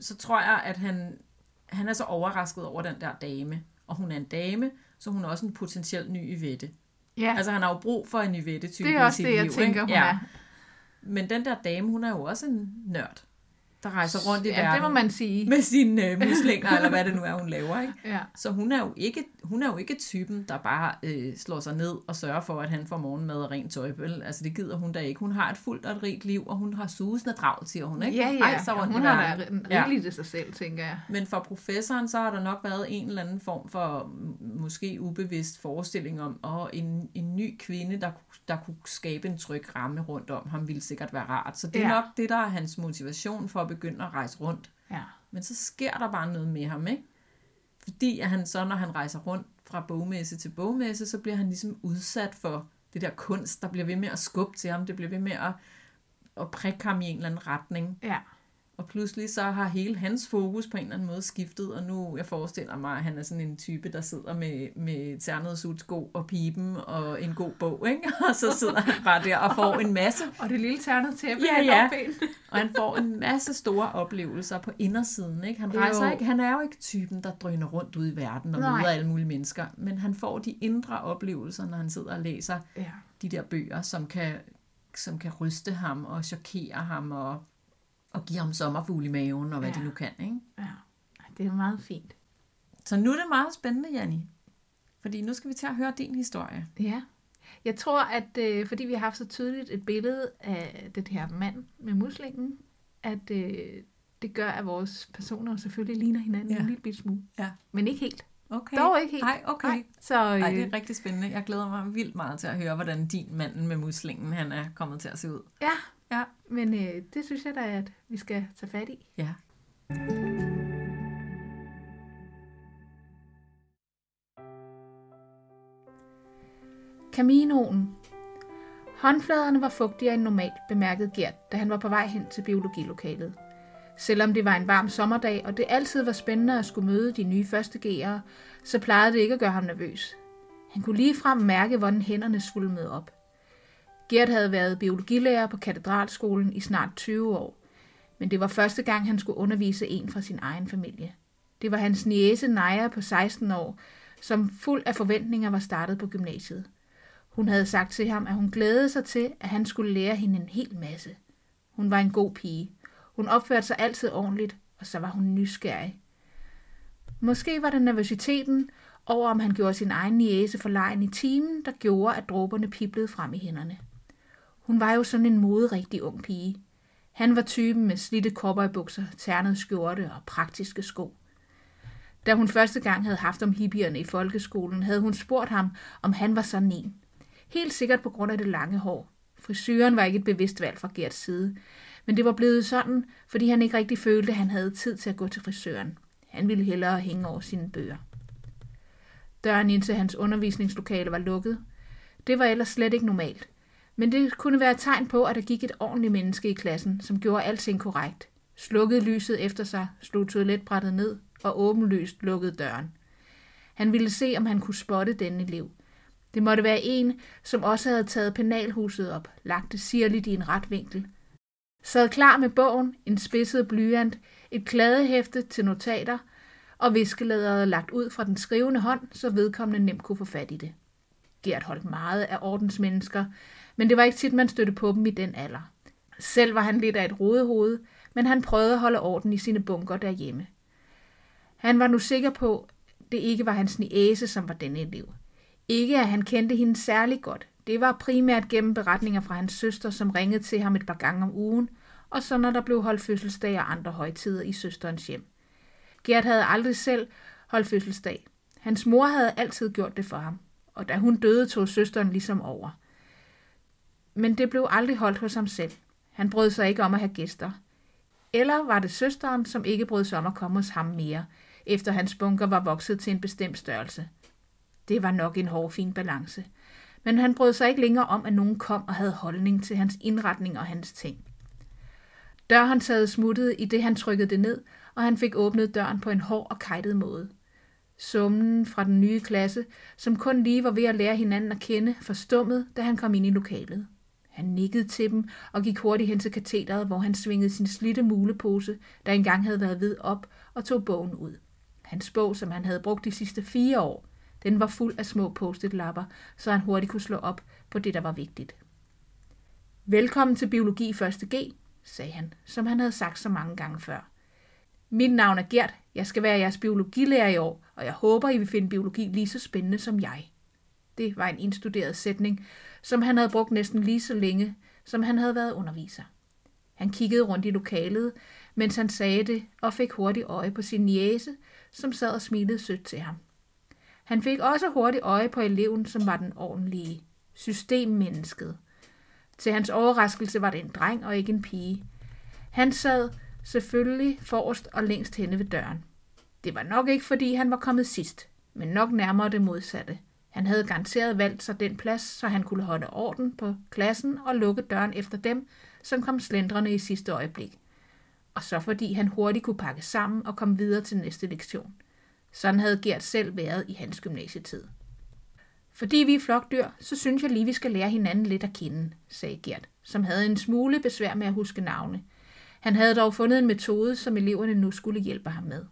Speaker 2: så tror jeg, at han, han er så overrasket over den der dame. Og hun er en dame, så hun er også en potentiel ny Yvette.
Speaker 1: Ja,
Speaker 2: Altså han har jo brug for en Yvette-type
Speaker 1: det er
Speaker 2: i
Speaker 1: også det, jeg
Speaker 2: liv,
Speaker 1: tænker,
Speaker 2: ikke?
Speaker 1: hun er.
Speaker 2: Men den der dame, hun er jo også en nørd, der rejser rundt i
Speaker 1: ja,
Speaker 2: verden
Speaker 1: det må man sige.
Speaker 2: med sine øh, muslinger, eller hvad det nu er, hun laver. Ikke?
Speaker 1: Ja.
Speaker 2: Så hun er, jo ikke, hun er jo ikke typen, der bare øh, slår sig ned og sørger for, at han får morgenmad og rent tøj. Vel? Altså det gider hun da ikke. Hun har et fuldt og et rigt liv, og hun har susende travlt, siger hun. Ikke?
Speaker 1: Ja,
Speaker 2: Hun
Speaker 1: ja,
Speaker 2: rejser
Speaker 1: ja
Speaker 2: rundt
Speaker 1: hun
Speaker 2: i
Speaker 1: har da rigeligt af sig selv, tænker jeg.
Speaker 2: Men for professoren, så har der nok været en eller anden form for måske ubevidst forestilling om, at en, en ny kvinde, der, ku- der kunne skabe en tryg ramme rundt om ham, ville sikkert være rart. Så det er
Speaker 1: Ja.
Speaker 2: nok det, der er hans motivation for at begynde at rejse rundt.
Speaker 1: Ja.
Speaker 2: Men så sker der bare noget med ham, ikke? Fordi at han så, når han rejser rundt fra bogmesse til bogmesse, så bliver han ligesom udsat for det der kunst, der bliver ved med at skubbe til ham. Det bliver ved med at, at prikke ham i en eller anden retning.
Speaker 1: Ja.
Speaker 2: Og pludselig så har hele hans fokus på en eller anden måde skiftet, og nu jeg forestiller mig, at han er sådan en type, der sidder med, med ternede sutsko og pipen og en god bog, ikke? Og så sidder han bare der og får en masse,
Speaker 1: Og det lille ternet tæppe
Speaker 2: Ja, ja.
Speaker 1: lårben.
Speaker 2: og han får en masse store oplevelser på indersiden, ikke? Han
Speaker 1: Jo.
Speaker 2: rejser ikke, han er jo ikke typen, der drøner rundt ud i verden og
Speaker 1: Nej.
Speaker 2: møder alle mulige mennesker, men han får de indre oplevelser, når han sidder og læser
Speaker 1: Ja.
Speaker 2: de der bøger, som kan, som kan ryste ham og chokere ham og, og give ham sommerfugle i maven og hvad
Speaker 1: Ja.
Speaker 2: de nu kan, ikke?
Speaker 1: ja. Det er meget fint.
Speaker 2: Så nu er det meget spændende, Janni. Fordi nu skal vi til at høre din historie.
Speaker 1: Ja. Jeg tror, at øh, fordi vi har haft så tydeligt et billede af den her mand med muslingen, at øh, det gør, at vores personer selvfølgelig ligner hinanden ja. En lille smule.
Speaker 2: Ja.
Speaker 1: Men ikke helt.
Speaker 2: Okay.
Speaker 1: Dog ikke helt.
Speaker 2: Nej, okay.
Speaker 1: Nej. Så øh,
Speaker 2: Ej, det er rigtig spændende. Jeg glæder mig vildt meget til at høre, hvordan din mand med muslingen, han er kommet til at se ud.
Speaker 1: ja,
Speaker 2: Ja.
Speaker 1: men øh, det synes jeg da, at vi skal tage fat i.
Speaker 2: Ja.
Speaker 1: Caminoen. Håndfladerne var fugtigere end normalt, bemærkede Gert, da han var på vej hen til biologilokalet. Selvom det var en varm sommerdag, og det altid var spændende at skulle møde de nye første G'ere, så plejede det ikke at gøre ham nervøs. Han kunne ligefrem mærke, hvordan hænderne svulmede op. Gert havde været biologilærer på katedralskolen i snart 20 år, men det var første gang, han skulle undervise en fra sin egen familie. Det var hans niece Naja på 16 år, som fuld af forventninger var startet på gymnasiet. Hun havde sagt til ham, at hun glædede sig til, at han skulle lære hende en hel masse. Hun var en god pige. Hun opførte sig altid ordentligt, og så var hun nysgerrig. Måske var det nervøsiteten over, om han gjorde sin egen niece for lejen i timen, der gjorde, at dråberne piblede frem i hænderne. Hun var jo sådan en moderigtig ung pige. Han var typen med slitte cowboybukser, ternet skjorte og praktiske sko. Da hun første gang havde haft om hippierne i folkeskolen, havde hun spurgt ham, om han var sådan en. Helt sikkert på grund af det lange hår. Frisyren var ikke et bevidst valg fra Gerts side, men det var blevet sådan, fordi han ikke rigtig følte, at han havde tid til at gå til frisøren. Han ville hellere hænge over sine bøger. Døren ind til hans undervisningslokale var lukket. Det var ellers slet ikke normalt. Men det kunne være et tegn på, at der gik et ordentligt menneske i klassen, som gjorde alting korrekt. Slukkede lyset efter sig, slog toiletbrættet ned og åbenlyst lukkede døren. Han ville se, om han kunne spotte denne elev. Det måtte være en, som også havde taget penalhuset op, lagt det sirligt i en ret vinkel. Sad klar med bogen, en spidset blyant, et kladehæfte til notater og viskelæderet lagt ud fra den skrivende hånd, så vedkommende nemt kunne få fat i det. Gert holdt meget af ordensmennesker, men det var ikke tit, man støttede på dem i den alder. Selv var han lidt af et rodehoved, men han prøvede at holde orden i sine bunker derhjemme. Han var nu sikker på, det ikke var hans niæse, som var denne elev. Ikke at han kendte hende særlig godt. Det var primært gennem beretninger fra hans søster, som ringede til ham et par gange om ugen, og så når der blev holdt fødselsdag og andre højtider i søsterens hjem. Gert havde aldrig selv holdt fødselsdag. Hans mor havde altid gjort det for ham, og da hun døde, tog søsteren ligesom over. Men det blev aldrig holdt hos ham selv. Han brød sig ikke om at have gæster. Eller var det søsteren, som ikke brød sig om at komme hos ham mere, efter hans bunker var vokset til en bestemt størrelse. Det var nok en hård fin balance. Men han brød sig ikke længere om, at nogen kom og havde holdning til hans indretning og hans ting. Døren sad smuttet i det, han trykkede det ned, og han fik åbnet døren på en hård og kajtet måde. Summen fra den nye klasse, som kun lige var ved at lære hinanden at kende, forstummede, da han kom ind i lokalet. Han nikkede til dem og gik hurtigt hen til katheteret, hvor han svingede sin slitte mulepose, der engang havde været ved op, og tog bogen ud. Hans bog, som han havde brugt de sidste fire år, den var fuld af små post-it-lapper, så han hurtigt kunne slå op på det, der var vigtigt. Velkommen til Biologi 1.G, sagde han, som han havde sagt så mange gange før. Mit navn er Gert, jeg skal være jeres biologilærer i år, og jeg håber, I vil finde biologi lige så spændende som jeg. Det var en indstuderet sætning, som han havde brugt næsten lige så længe, som han havde været underviser. Han kiggede rundt i lokalet, mens han sagde det, og fik hurtigt øje på sin jæse, som sad og smilede sødt til ham. Han fik også hurtigt øje på eleven, som var den ordentlige systemmennesket. Til hans overraskelse var det en dreng og ikke en pige. Han sad selvfølgelig forrest og længst henne ved døren. Det var nok ikke, fordi han var kommet sidst, men nok nærmere det modsatte. Han havde garanteret valgt sig den plads, så han kunne holde orden på klassen og lukke døren efter dem, som kom slendrende i sidste øjeblik. Og så fordi han hurtigt kunne pakke sammen og komme videre til næste lektion. Sådan havde Gert selv været i hans gymnasietid. Fordi vi er flokdyr, så synes jeg lige, vi skal lære hinanden lidt at kende, sagde Gert, som havde en smule besvær med at huske navne. Han havde dog fundet en metode, som eleverne nu skulle hjælpe ham med.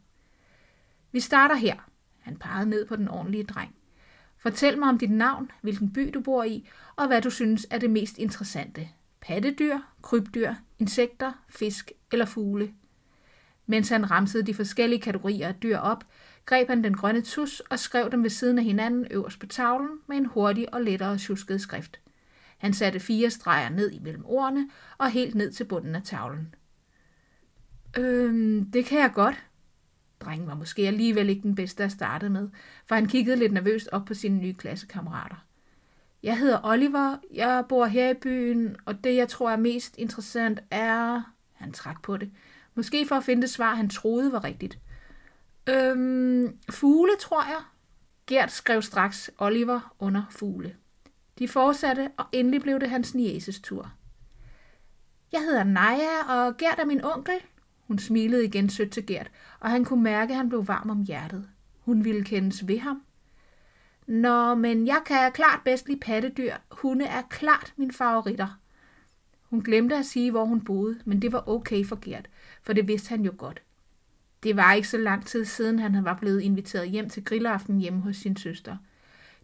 Speaker 1: Vi starter her. Han pegede ned på den ordentlige dreng. Fortæl mig om dit navn, hvilken by du bor i, og hvad du synes er det mest interessante. Pattedyr, krybdyr, insekter, fisk eller fugle. Mens han ramsede de forskellige kategorier af dyr op, greb han den grønne tus og skrev dem ved siden af hinanden øverst på tavlen med en hurtig og lettere tjusket skrift. Han satte fire streger ned imellem ordene og helt ned til bunden af tavlen. Øhm, det kan jeg godt. Drengen var måske alligevel ikke den bedste at starte med, for han kiggede lidt nervøst op på sine nye klassekammerater. Jeg hedder Oliver, jeg bor her i byen, og det jeg tror er mest interessant er... Han trak på det. Måske for at finde det svar, han troede var rigtigt. Øhm, fugle, tror jeg. Gert skrev straks Oliver under fugle. De fortsatte, og endelig blev det hans nieces tur. Jeg hedder Naja, og Gert er min onkel. Hun smilede igen sødt til Gert, og han kunne mærke, at han blev varm om hjertet. Hun ville kendes ved ham. Nå, men jeg kan klart bedst lide pattedyr. Hunde er klart mine favoritter. Hun glemte at sige, hvor hun boede, men det var okay for Gert, for det vidste han jo godt. Det var ikke så lang tid siden, han var blevet inviteret hjem til grillaften hjemme hos sin søster.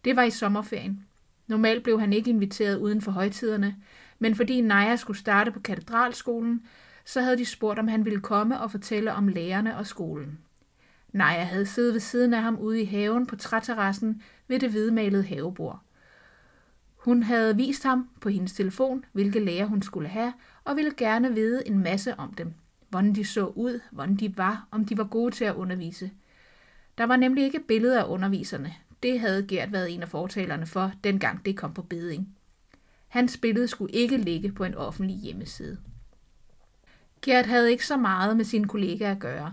Speaker 1: Det var i sommerferien. Normalt blev han ikke inviteret uden for højtiderne, men fordi Naja skulle starte på katedralskolen, så havde de spurgt, om han ville komme og fortælle om lærerne og skolen. Naja havde siddet ved siden af ham ude i haven på træterrassen ved det hvidmalede havebord. Hun havde vist ham på hendes telefon, hvilke lærer hun skulle have, og ville gerne vide en masse om dem. Hvordan de så ud, hvordan de var, om de var gode til at undervise. Der var nemlig ikke billeder af underviserne. Det havde Gert været en af fortalerne for, dengang det kom på beding. Hans billede skulle ikke ligge på en offentlig hjemmeside. Gert havde ikke så meget med sine kollegaer at gøre,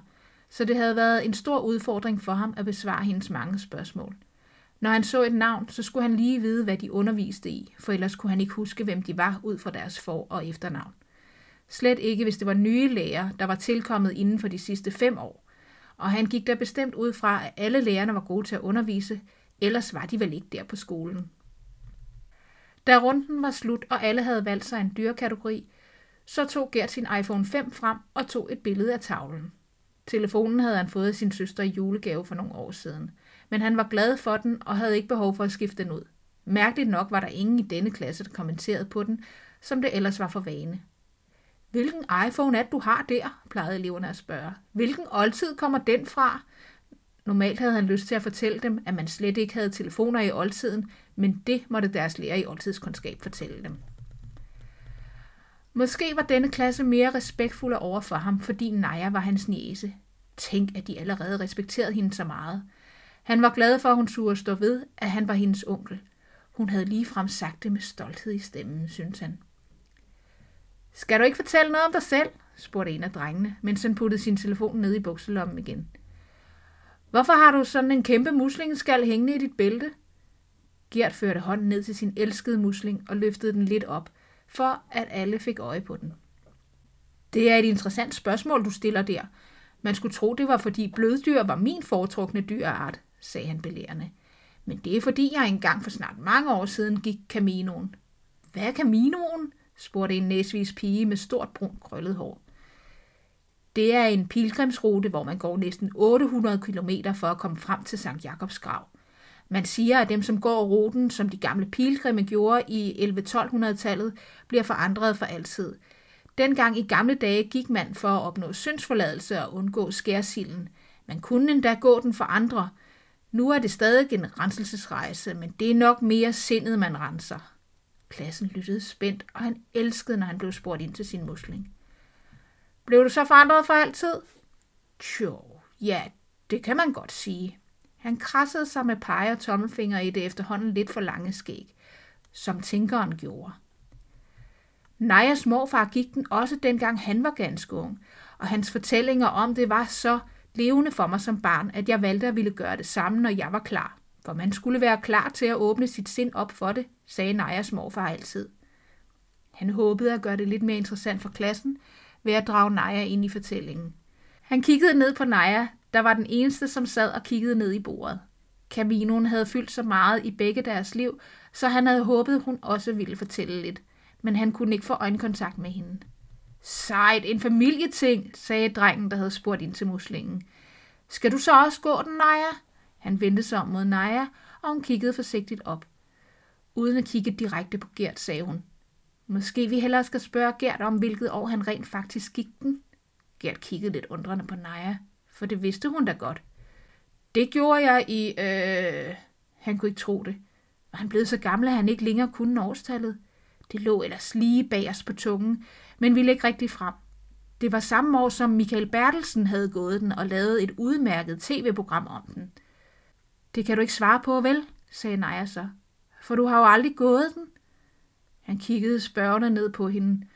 Speaker 1: så det havde været en stor udfordring for ham at besvare hendes mange spørgsmål. Når han så et navn, så skulle han lige vide, hvad de underviste i, for ellers kunne han ikke huske, hvem de var ud fra deres for- og efternavn. Slet ikke, hvis det var nye læger, der var tilkommet inden for de sidste fem år. Og han gik der bestemt ud fra, at alle lærerne var gode til at undervise, ellers var de vel ikke der på skolen. Da runden var slut, og alle havde valgt sig en dyrekategori, så tog Gert sin iPhone 5 frem og tog et billede af tavlen. Telefonen havde han fået af sin søster i julegave for nogle år siden, men han var glad for den og havde ikke behov for at skifte den ud. Mærkeligt nok var der ingen i denne klasse, der kommenterede på den, som det ellers var for vane. Hvilken iPhone er det, du har der? plejede eleverne at spørge. Hvilken oldtid kommer den fra? Normalt havde han lyst til at fortælle dem, at man slet ikke havde telefoner i oldtiden, men det måtte deres lærer i oldtidskundskab fortælle dem. Måske var denne klasse mere respektfuld over for ham, fordi Naja var hans næse. Tænk, at de allerede respekterede hende så meget. Han var glad for, at hun turde stå ved, at han var hendes onkel. Hun havde ligefrem sagt det med stolthed i stemmen, synes han. Skal du ikke fortælle noget om dig selv? spurgte en af drengene, mens han puttede sin telefon ned i bukselommen igen. Hvorfor har du sådan en kæmpe muslingeskal hængende i dit bælte? Gert førte hånden ned til sin elskede musling og løftede den lidt op, for at alle fik øje på den. Det er et interessant spørgsmål, du stiller der. Man skulle tro, det var fordi bløddyr var min foretrukne dyreart, sagde han belærende. Men det er fordi, jeg engang for snart mange år siden gik Caminoen. Hvad er Caminoen? spurgte en næsvis pige med stort brunt krøllet hår. Det er en pilgrimsrute, hvor man går næsten 800 km for at komme frem til Sankt Jakobs grav. Man siger, at dem, som går ruten, som de gamle pilgrimme gjorde i 11-1200-tallet, bliver forandret for altid. Dengang i gamle dage gik man for at opnå syndsforladelse og undgå skærsilden. Man kunne endda gå den for andre. Nu er det stadig en renselsesrejse, men det er nok mere sindet, man renser. Klassen lyttede spændt, og han elskede, når han blev spurgt ind til sin musling. Blev du så forandret for altid? Tjo, ja, det kan man godt sige. Han krassede sig med pege og tommelfinger i det efterhånden lidt for lange skæg, som tænkeren gjorde. Najas morfar gik den også dengang han var ganske ung, og hans fortællinger om det var så levende for mig som barn, at jeg valgte at ville gøre det samme, når jeg var klar. For man skulle være klar til at åbne sit sind op for det, sagde Najas morfar altid. Han håbede at gøre det lidt mere interessant for klassen ved at drage Naja ind i fortællingen. Han kiggede ned på Naja, der var den eneste, som sad og kiggede ned i bordet. Caminoen havde fyldt så meget i begge deres liv, så han havde håbet, hun også ville fortælle lidt, men han kunne ikke få øjenkontakt med hende. Sejt, en familieting, sagde drengen, der havde spurgt ind til muslingen. Skal du så også gå den, Naja? Han vendte sig om mod Naja, og hun kiggede forsigtigt op. Uden at kigge direkte på Gert, sagde hun. Måske vi hellere skal spørge Gert om, hvilket år han rent faktisk gik den. Gert kiggede lidt undrende på Naja for det vidste hun da godt. Det gjorde jeg i... Øh... Han kunne ikke tro det. Var han blevet så gammel, at han ikke længere kunne årstallet? Det lå ellers lige bag os på tungen, men ville ikke rigtig frem. Det var samme år, som Michael Bertelsen havde gået den og lavet et udmærket tv-program om den. Det kan du ikke svare på, vel? sagde Naja så. For du har jo aldrig gået den. Han kiggede spørgende ned på hende.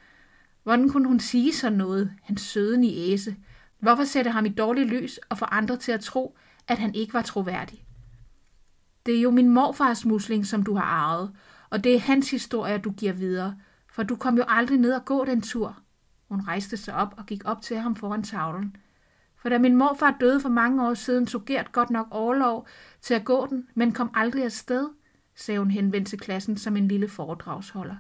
Speaker 1: Hvordan kunne hun sige sådan noget, hans søde niæse? Hvorfor sætte ham i dårligt lys og få andre til at tro, at han ikke var troværdig? Det er jo min morfars musling, som du har arvet, og det er hans historie, du giver videre, for du kom jo aldrig ned og gå den tur. Hun rejste sig op og gik op til ham foran tavlen. For da min morfar døde for mange år siden, tog Gert godt nok overlov til at gå den, men kom aldrig afsted, sagde hun henvendt til klassen som en lille foredragsholder.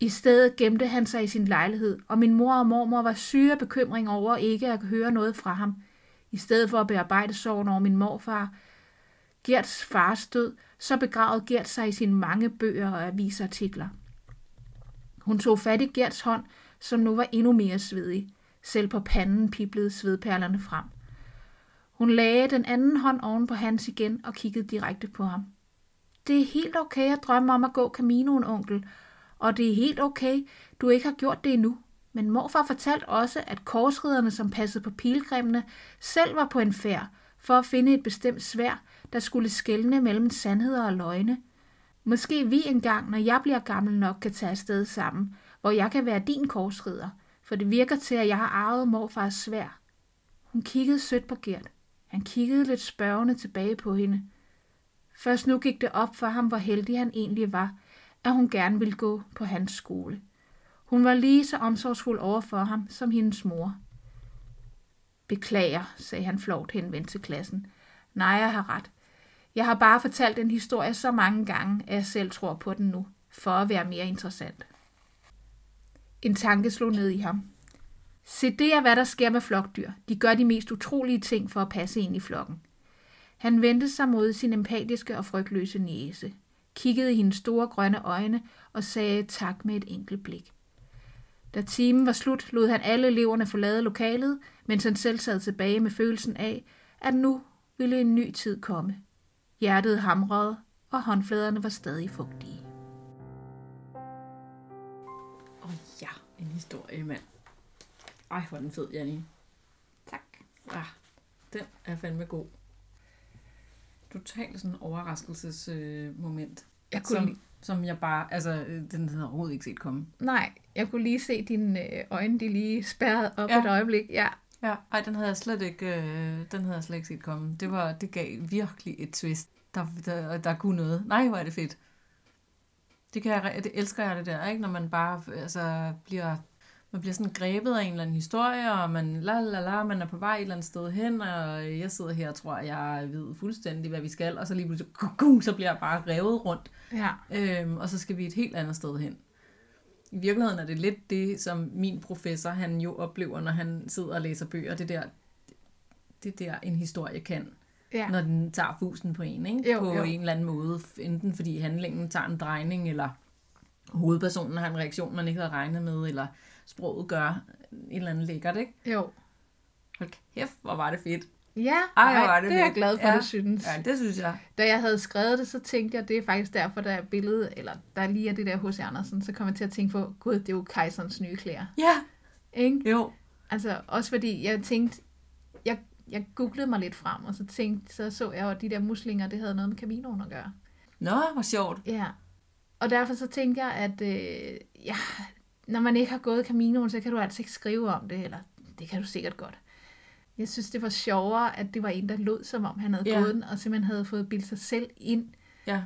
Speaker 1: I stedet gemte han sig i sin lejlighed, og min mor og mormor var syge af bekymring over ikke at høre noget fra ham. I stedet for at bearbejde sorgen over min morfar, Gerts fars død, så begravede Gert sig i sine mange bøger og avisartikler. Hun tog fat i Gerts hånd, som nu var endnu mere svedig. Selv på panden piblede svedperlerne frem. Hun lagde den anden hånd oven på hans igen og kiggede direkte på ham. Det er helt okay at drømme om at gå Caminoen, onkel, og det er helt okay, du ikke har gjort det endnu. Men morfar fortalte også, at korsriderne, som passede på pilgrimene, selv var på en færd for at finde et bestemt svær, der skulle skelne mellem sandheder og løgne. Måske vi engang, når jeg bliver gammel nok, kan tage afsted sammen, hvor jeg kan være din korsrider, for det virker til, at jeg har arvet morfars svær. Hun kiggede sødt på Gert. Han kiggede lidt spørgende tilbage på hende. Først nu gik det op for ham, hvor heldig han egentlig var, at hun gerne ville gå på hans skole. Hun var lige så omsorgsfuld over for ham som hendes mor. Beklager, sagde han flovt henvendt til klassen. Nej, jeg har ret. Jeg har bare fortalt den historie så mange gange, at jeg selv tror på den nu, for at være mere interessant. En tanke slog ned i ham. Se, det er, hvad der sker med flokdyr. De gør de mest utrolige ting for at passe ind i flokken. Han vendte sig mod sin empatiske og frygtløse næse kiggede i hendes store grønne øjne og sagde tak med et enkelt blik. Da timen var slut, lod han alle eleverne forlade lokalet, mens han selv sad tilbage med følelsen af, at nu ville en ny tid komme. Hjertet hamrede, og håndfladerne var stadig fugtige.
Speaker 2: Åh oh, ja, en historie, mand. Ej, hvor er den fed, Janni.
Speaker 1: Tak.
Speaker 2: Ah, den er fandme god. Totalt sådan en overraskelsesmoment. Øh,
Speaker 1: Jeg kunne
Speaker 2: som,
Speaker 1: lige,
Speaker 2: som jeg bare, altså, øh, den havde overhovedet ikke set komme.
Speaker 1: nej, jeg kunne lige se dine øh, øjne, de lige spærrede op
Speaker 2: Ja.
Speaker 1: et øjeblik. Ja,
Speaker 2: Ja, ej, den havde jeg slet ikke, øh, den havde jeg slet ikke set komme. Det, var, det gav virkelig et twist. Der, der, der kunne noget. Nej, hvor er det fedt. Det, kan jeg, det elsker jeg det der, ikke? Når man bare altså, bliver, man bliver sådan grebet af en eller anden historie, og man, la, la, la, man er på vej et eller andet sted hen, og jeg sidder her og tror, at jeg ved fuldstændig, hvad vi skal, og så lige pludselig, så bliver jeg bare revet rundt,
Speaker 1: ja,
Speaker 2: øhm, og så skal vi et helt andet sted hen. I virkeligheden er det lidt det, som min professor, han jo oplever, når han sidder og læser bøger, det der, det der en historie kan,
Speaker 1: ja.
Speaker 2: når den tager fusen på en, ikke?
Speaker 1: Jo,
Speaker 2: på
Speaker 1: jo.
Speaker 2: en eller anden måde. Enten fordi handlingen tager en drejning, eller hovedpersonen har en reaktion, man ikke havde regnet med, eller sproget gør et eller andet lækkert, ikke?
Speaker 1: Jo.
Speaker 2: Hold kæft, hvor var det fedt.
Speaker 1: Ja,
Speaker 2: Ej, hvor
Speaker 1: ej,
Speaker 2: var
Speaker 1: det,
Speaker 2: det
Speaker 1: er jeg glad for,
Speaker 2: Ja.
Speaker 1: du synes.
Speaker 2: Ja, det synes jeg.
Speaker 1: Da jeg havde skrevet det, så tænkte jeg, det er faktisk derfor, der er billedet, eller der lige er det der hos Andersen, så kom jeg til at tænke på, gud, det er jo kejserens nye klæder.
Speaker 2: Ja,
Speaker 1: Ikke?
Speaker 2: jo.
Speaker 1: Altså, også fordi jeg tænkte, jeg, jeg googlede mig lidt frem, og så tænkte, så så jeg at de der muslinger, det havde noget med Caminoen at gøre.
Speaker 2: Nå, hvor sjovt.
Speaker 1: Ja. Og derfor så tænkte jeg, at øh, ja, når man ikke har gået Caminoen, så kan du altså ikke skrive om det, eller det kan du sikkert godt. Jeg synes, det var sjovere, at det var en, der lød, som om han havde
Speaker 2: Ja.
Speaker 1: gået den, og simpelthen havde fået bildt sig selv ind,
Speaker 2: Ja,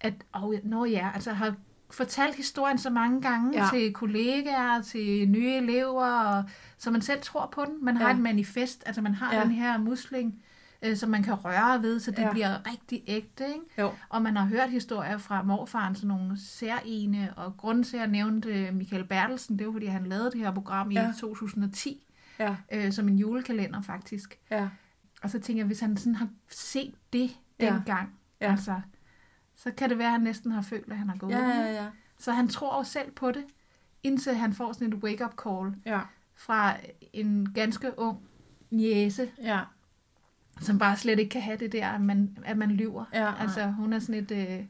Speaker 1: at, oh, nå ja, altså har fortalt historien så mange gange
Speaker 2: Ja.
Speaker 1: til kollegaer, til nye elever, og, så man selv tror på den. Man har
Speaker 2: Ja.
Speaker 1: et manifest, altså man har
Speaker 2: ja.
Speaker 1: den her musling, øh, som man kan røre ved, så det
Speaker 2: Ja.
Speaker 1: bliver rigtig ægte. Ikke?
Speaker 2: jo.
Speaker 1: Og man har hørt historier fra morfaren, sådan nogle særlige, og grunden til, at jeg nævnte øh, Michael Bertelsen, det var, fordi han lavede det her program i
Speaker 2: Ja.
Speaker 1: ja. 2010,
Speaker 2: Ja,
Speaker 1: øh, som en julekalender faktisk.
Speaker 2: ja.
Speaker 1: Og så tænker jeg, hvis han sådan har set det dengang,
Speaker 2: Ja.
Speaker 1: ja. altså, så kan det være, at han næsten har følt, at han har gået.
Speaker 2: Ja, ja, ja.
Speaker 1: Så han tror jo selv på det, indtil han får sådan et wake-up call
Speaker 2: Ja,
Speaker 1: fra en ganske ung niese,
Speaker 2: ja.
Speaker 1: Som bare slet ikke kan have det der, at man, at man lyver.
Speaker 2: Ja,
Speaker 1: altså, hun er sådan et... Øh,